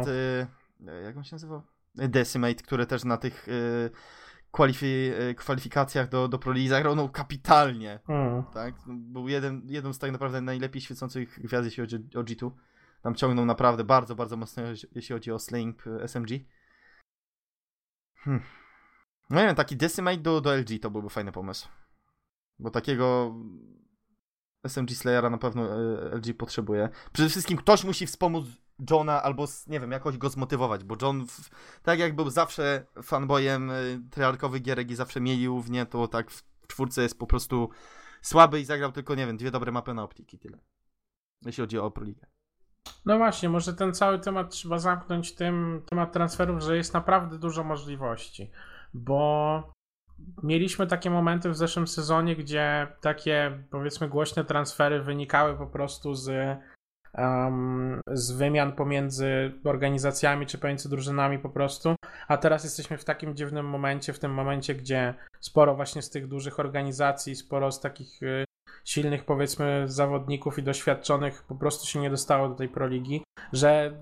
no. jak on się nazywał? Decimate, który też na tych y, kwalifi- kwalifikacjach do, do Pro Ligi zagrał no, kapitalnie. Mm. tak? Był jeden, jedną z tak naprawdę najlepiej świecących gwiazd, jeśli chodzi o G2. Tam ciągnął naprawdę bardzo, bardzo mocno, jeśli chodzi o Slaying y, SMG. Hmm. No nie wiem, taki Decimate do, do LG to byłby fajny pomysł. Bo takiego SMG Slayera na pewno y, LG potrzebuje. Przede wszystkim ktoś musi wspomóc Johna albo, nie wiem, jakoś go zmotywować, bo John, w, tak jak był zawsze fanboyem y, triarkowych gierek i zawsze mielił w nie, to tak w czwórce jest po prostu słaby i zagrał tylko, nie wiem, dwie dobre mapy na optiki, tyle. Jeśli chodzi o Pro Ligę. No właśnie, może ten cały temat trzeba zamknąć tym, temat transferów, że jest naprawdę dużo możliwości, bo mieliśmy takie momenty w zeszłym sezonie, gdzie takie powiedzmy głośne transfery wynikały po prostu z, em, z wymian pomiędzy organizacjami czy pomiędzy drużynami po prostu, a teraz jesteśmy w takim dziwnym momencie, w tym momencie, gdzie sporo właśnie z tych dużych organizacji, sporo z takich y, silnych powiedzmy zawodników i doświadczonych po prostu się nie dostało do tej proligi, że,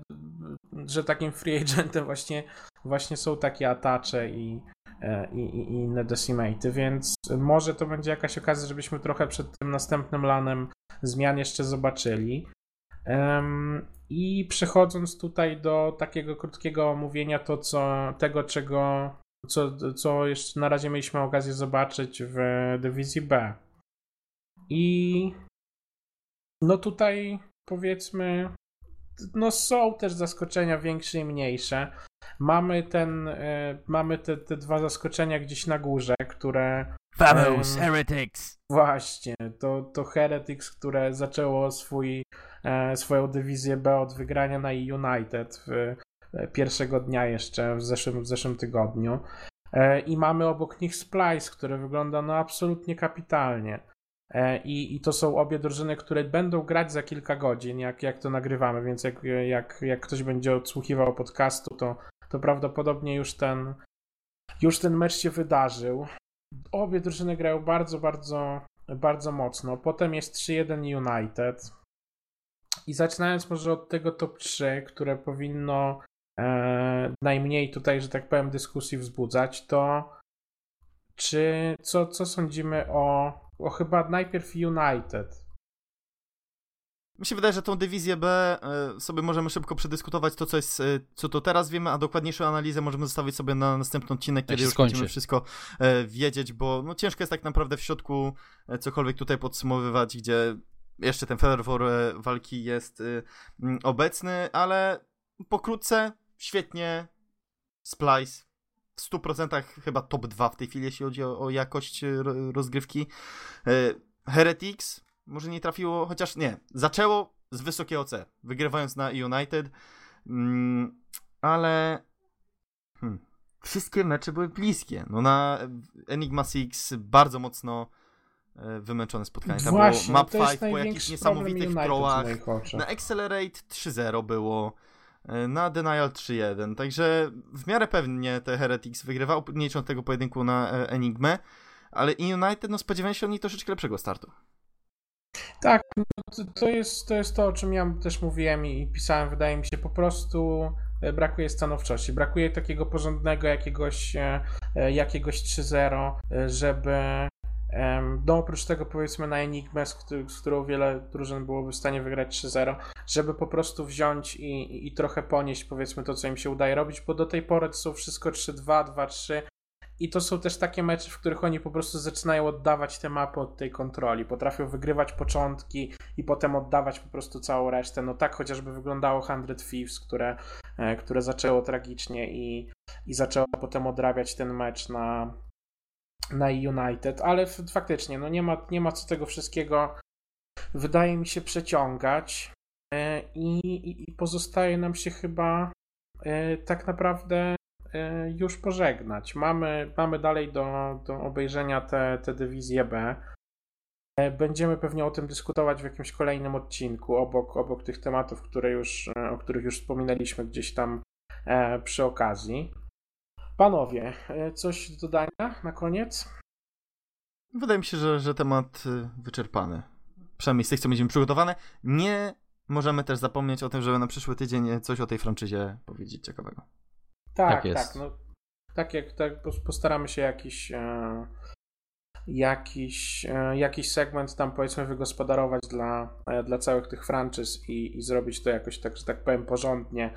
że takim free agentem [LAUGHS] właśnie, właśnie są takie atacze i, e, i, i inne decimaty, więc może to będzie jakaś okazja, żebyśmy trochę przed tym następnym lanem zmian jeszcze zobaczyli. I przechodząc tutaj do takiego krótkiego omówienia to, co, tego, czego, co, co jeszcze na razie mieliśmy okazję zobaczyć w dywizji B. I no tutaj powiedzmy, no są też zaskoczenia większe i mniejsze. Mamy ten, e, mamy te, te dwa zaskoczenia gdzieś na górze, które Famous Heretics! Właśnie, to, to Heretics, które zaczęło swój, e, swoją dywizję B od wygrania na United w, e, pierwszego dnia jeszcze w zeszłym, w zeszłym tygodniu. E, I mamy obok nich Splice, który wygląda no absolutnie kapitalnie. E, I, I to są obie drużyny, które będą grać za kilka godzin, jak, jak to nagrywamy, więc jak, jak, jak ktoś będzie odsłuchiwał podcastu, to, to prawdopodobnie już ten, już ten mecz się wydarzył. Obie drużyny grają bardzo, bardzo, bardzo mocno. Potem jest 3-1 United. I zaczynając może od tego top 3, które powinno e, najmniej tutaj, że tak powiem, dyskusji wzbudzać, to czy co, co sądzimy o, o chyba najpierw United? Mi się wydaje, że tą dywizję B e, sobie możemy szybko przedyskutować to, co jest, e, co to teraz wiemy, a dokładniejszą analizę możemy zostawić sobie na następny odcinek, kiedy już skończy. będziemy wszystko e, wiedzieć, bo no, ciężko jest tak naprawdę w środku cokolwiek tutaj podsumowywać, gdzie jeszcze ten fervor walki jest e, mm, obecny, ale pokrótce, świetnie, Splice, w 100% chyba top 2 w tej chwili, jeśli chodzi o, o jakość e, ro- rozgrywki. E, Heretics może nie trafiło, chociaż nie, zaczęło z wysokiego C, wygrywając na United, mm, ale hmm, wszystkie mecze były bliskie. No na Enigma Six bardzo mocno e, wymęczone spotkanie. Tam Właśnie, było Map to jest 5 po jakichś niesamowitych oczach. Na Accelerate 3-0 było. E, Na Denial 3-1. Także w miarę pewnie te Heretics wygrywał, nie licząc tego pojedynku na e, Enigmę. Ale i United, no spodziewałem się od nich troszeczkę lepszego startu. Tak, no to, jest, to jest to, o czym ja też mówiłem i, pisałem. Wydaje mi się po prostu e, brakuje stanowczości. Brakuje takiego porządnego jakiegoś, jakiegoś 3-0, e, żeby. No, oprócz tego, powiedzmy, na Enigmę, z, z którą wiele drużyn byłoby w stanie wygrać 3-0, żeby po prostu wziąć i, i, i trochę ponieść, powiedzmy, to, co im się udaje robić, bo do tej pory to są wszystko 3-2, 2-3 I to są też takie mecze, w których oni po prostu zaczynają oddawać te mapy od tej kontroli. Potrafią wygrywać początki i potem oddawać po prostu całą resztę. No tak chociażby wyglądało 100 Thieves, które, e, które zaczęło tragicznie i, i zaczęło potem odrabiać ten mecz na, na United, ale faktycznie no nie, ma, nie ma co tego wszystkiego wydaje mi się przeciągać e, i, i, i pozostaje nam się chyba e, tak naprawdę E, już pożegnać. Mamy, mamy dalej do, do obejrzenia te, te dywizję B. Będziemy pewnie o tym dyskutować w jakimś kolejnym odcinku, obok, obok tych tematów, które już, o których już wspominaliśmy gdzieś tam przy okazji. Panowie, coś do dodania na koniec? Wydaje mi się, że, że temat wyczerpany. Przynajmniej z tych, co będziemy przygotowane. Nie możemy też zapomnieć o tym, żeby na przyszły tydzień coś o tej franczyzie powiedzieć ciekawego. Tak, tak, tak. No, tak jak tak, postaramy się jakiś, e, jakiś, e, jakiś segment tam powiedzmy wygospodarować dla, e, dla całych tych franczyz i, i zrobić to jakoś tak, że tak powiem porządnie,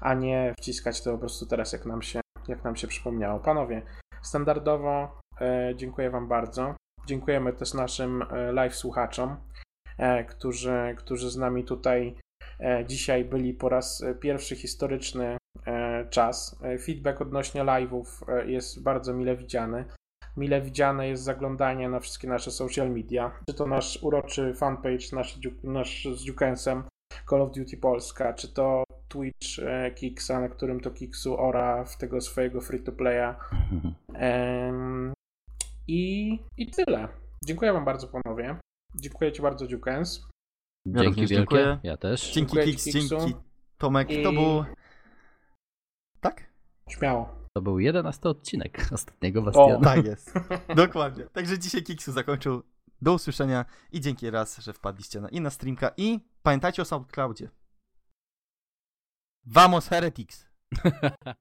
a nie wciskać to po prostu teraz jak nam się, jak nam się przypomniało. Panowie, standardowo e, dziękuję Wam bardzo. Dziękujemy też naszym e, live słuchaczom, e, którzy, którzy z nami tutaj dzisiaj byli po raz pierwszy historyczny czas. Feedback odnośnie live'ów jest bardzo mile widziany. Mile widziane jest zaglądanie na wszystkie nasze social media. Czy to nasz uroczy fanpage nasz, nasz z Dukensem Call of Duty Polska, czy to Twitch Kiksa, na którym to Kiksu ora w tego swojego free-to-playa. [LAUGHS] I, I tyle. Dziękuję wam bardzo, panowie. Dziękuję ci bardzo, Dukens. Ja Dzięki wielkie. Dziękuję. Ja też. Dzięki Kiks, dzięki Tomek. I... To był tak? Śmiało. To był jedenasty odcinek ostatniego Bastionu. O, tak jest. [LAUGHS] Dokładnie. Także dzisiaj Kiksu zakończył. Do usłyszenia i dzięki raz, że wpadliście na inna streamka i pamiętajcie o SoundCloudzie. Vamos Heretics! [LAUGHS]